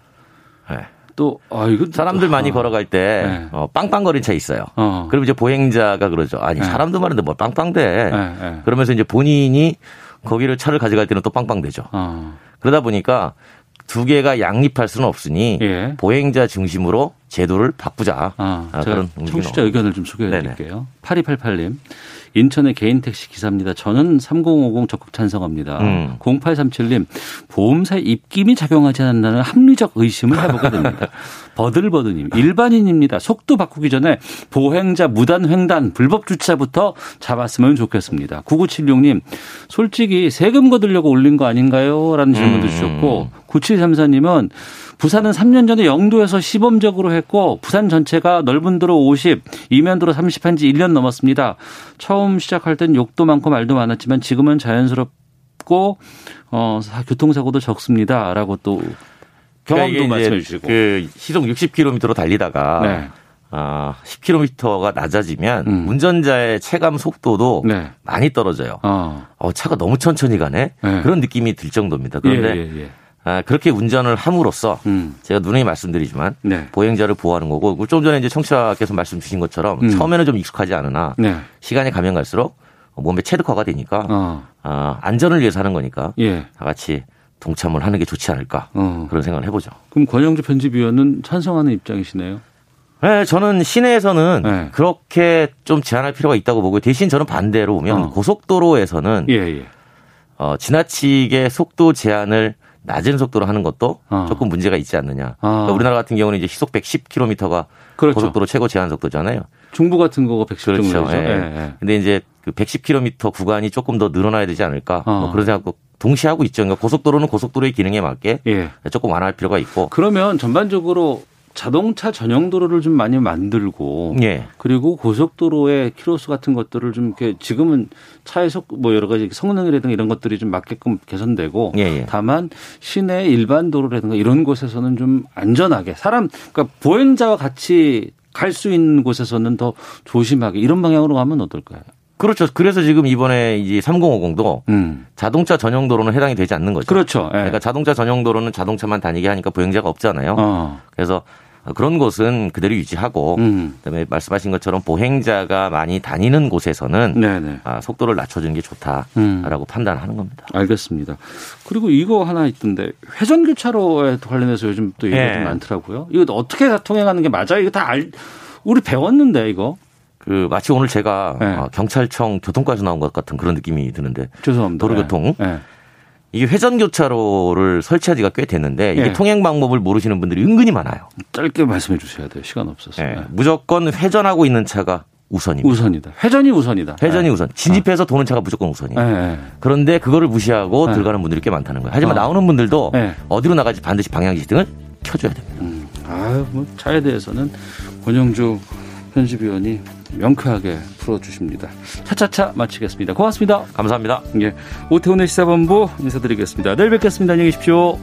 네. 또 아 사람들 많이 아, 걸어갈 때 네. 어, 빵빵거린 차 있어요. 어. 그럼 이제 보행자가 그러죠. 아니 네. 사람도 많은데 뭐 빵빵대. 네, 네. 그러면서 이제 본인이 거기를 차를 가져갈 때는 또 빵빵대죠. 어. 그러다 보니까 두 개가 양립할 수는 없으니 예. 보행자 중심으로 제도를 바꾸자. 아, 아, 그런 청취자. 의견을 좀 소개해 드릴게요. 8288님. 인천의 개인 택시 기사입니다. 저는 3050 적극 찬성합니다. 음. 0837님. 보험사 입김이 작용하지 않는다는 합리적 의심을 해보게 됩니다. 버들버드님. 일반인입니다. 속도 바꾸기 전에 보행자 무단 횡단 불법 주차부터 잡았으면 좋겠습니다. 9976님. 솔직히 세금 거두려고 올린 거 아닌가요? 라는 질문도 음. 주셨고 9734님은 부산은 3년 전에 영도에서 시범적으로 했고 부산 전체가 넓은 도로 50, 이면 도로 30 한 지 1년 넘었습니다. 처음 시작할 땐 욕도 많고 말도 많았지만 지금은 자연스럽고 어, 사- 교통사고도 적습니다라고 또 경험도 그러니까 말씀해 주시고. 그 시속 60km로 달리다가 네. 아, 10km가 낮아지면 음. 운전자의 체감 속도도 네. 많이 떨어져요. 어. 어, 차가 너무 천천히 가네. 네. 그런 느낌이 들 정도입니다. 그런데 예, 예, 예. 아, 그렇게 운전을 함으로써 음. 제가 누누이 말씀드리지만 네. 보행자를 보호하는 거고 그좀 전에 이제 청취자께서 말씀 주신 것처럼 음. 처음에는 좀 익숙하지 않으나 네. 시간이 가면 갈수록 몸에 체득화가 되니까 어. 아, 안전을 위해서 하는 거니까 예. 다 같이 동참을 하는 게 좋지 않을까 어. 그런 생각을 해보죠. 그럼 권영주 편집위원은 찬성하는 입장이시네요. 네, 저는 시내에서는 네. 그렇게 좀 제한할 필요가 있다고 보고 대신 저는 반대로 보면 어. 고속도로에서는 예, 예. 어, 지나치게 속도 제한을 낮은 속도로 하는 것도 어. 조금 문제가 있지 않느냐. 아. 그러니까 우리나라 같은 경우는 이제 시속 110km가 그렇죠. 고속도로 최고 제한 속도잖아요. 중부 같은 거가 110 그렇죠. 예. 예, 예. 근데 이제 그 110km 구간이 조금 더 늘어나야 되지 않을까. 어. 뭐 그런 생각도 동시에 하고 있죠. 그러니까 고속도로는 고속도로의 기능에 맞게 예. 조금 완화할 필요가 있고. 그러면 전반적으로 자동차 전용 도로를 좀 많이 만들고 예. 그리고 고속도로의 키로수 같은 것들을 좀 이렇게 지금은 차의 속 뭐 여러 가지 성능이라든가 이런 것들이 좀 맞게끔 개선되고 예, 예. 다만 시내 일반 도로라든가 이런 곳에서는 좀 안전하게 사람 그러니까 보행자와 같이 갈 수 있는 곳에서는 더 조심하게 이런 방향으로 가면 어떨까요? 그렇죠. 그래서 지금 이번에 이제 3050도 음. 자동차 전용 도로는 해당이 되지 않는 거죠. 그렇죠. 예. 그러니까 자동차 전용 도로는 자동차만 다니게 하니까 보행자가 없잖아요. 어. 그래서 그런 곳은 그대로 유지하고 음. 그다음에 말씀하신 것처럼 보행자가 많이 다니는 곳에서는. 아, 속도를 낮춰주는 게 좋다라고 음. 판단하는 겁니다. 알겠습니다. 그리고 이거 하나 있던데 회전 교차로에 관련해서 요즘 또 얘기가 예. 좀 많더라고요. 이거 어떻게 다 통행하는 게 맞아요? 이거 다 알, 우리 배웠는데 이거. 그 마치 오늘 제가 네. 어, 경찰청 교통과에서 나온 것 같은 그런 느낌이 드는데 죄송합니다. 도로교통 예. 예. 이게 회전 교차로를 설치한 지가 꽤 됐는데 이게 예. 통행 방법을 모르시는 분들이 은근히 많아요. 짧게 말씀해 주셔야 돼요. 시간 없어서. 예. 예. 무조건 회전하고 있는 차가 우선입니다. 우선이다. 회전이 우선이다. 회전이 네. 우선. 진입해서 도는 차가 무조건 우선이에요. 네, 네. 그런데 그거를 무시하고 네. 들어가는 분들이 꽤 많다는 거예요. 하지만 어. 나오는 분들도 네. 어디로 나가지 반드시 방향지등을 켜줘야 됩니다. 음, 아유, 뭐 차에 대해서는 권영주 편집위원이 명쾌하게 풀어주십니다. 차차차 마치겠습니다. 고맙습니다. 감사합니다. 예, 오태훈의 시사본부 인사드리겠습니다. 내일 뵙겠습니다. 안녕히 계십시오.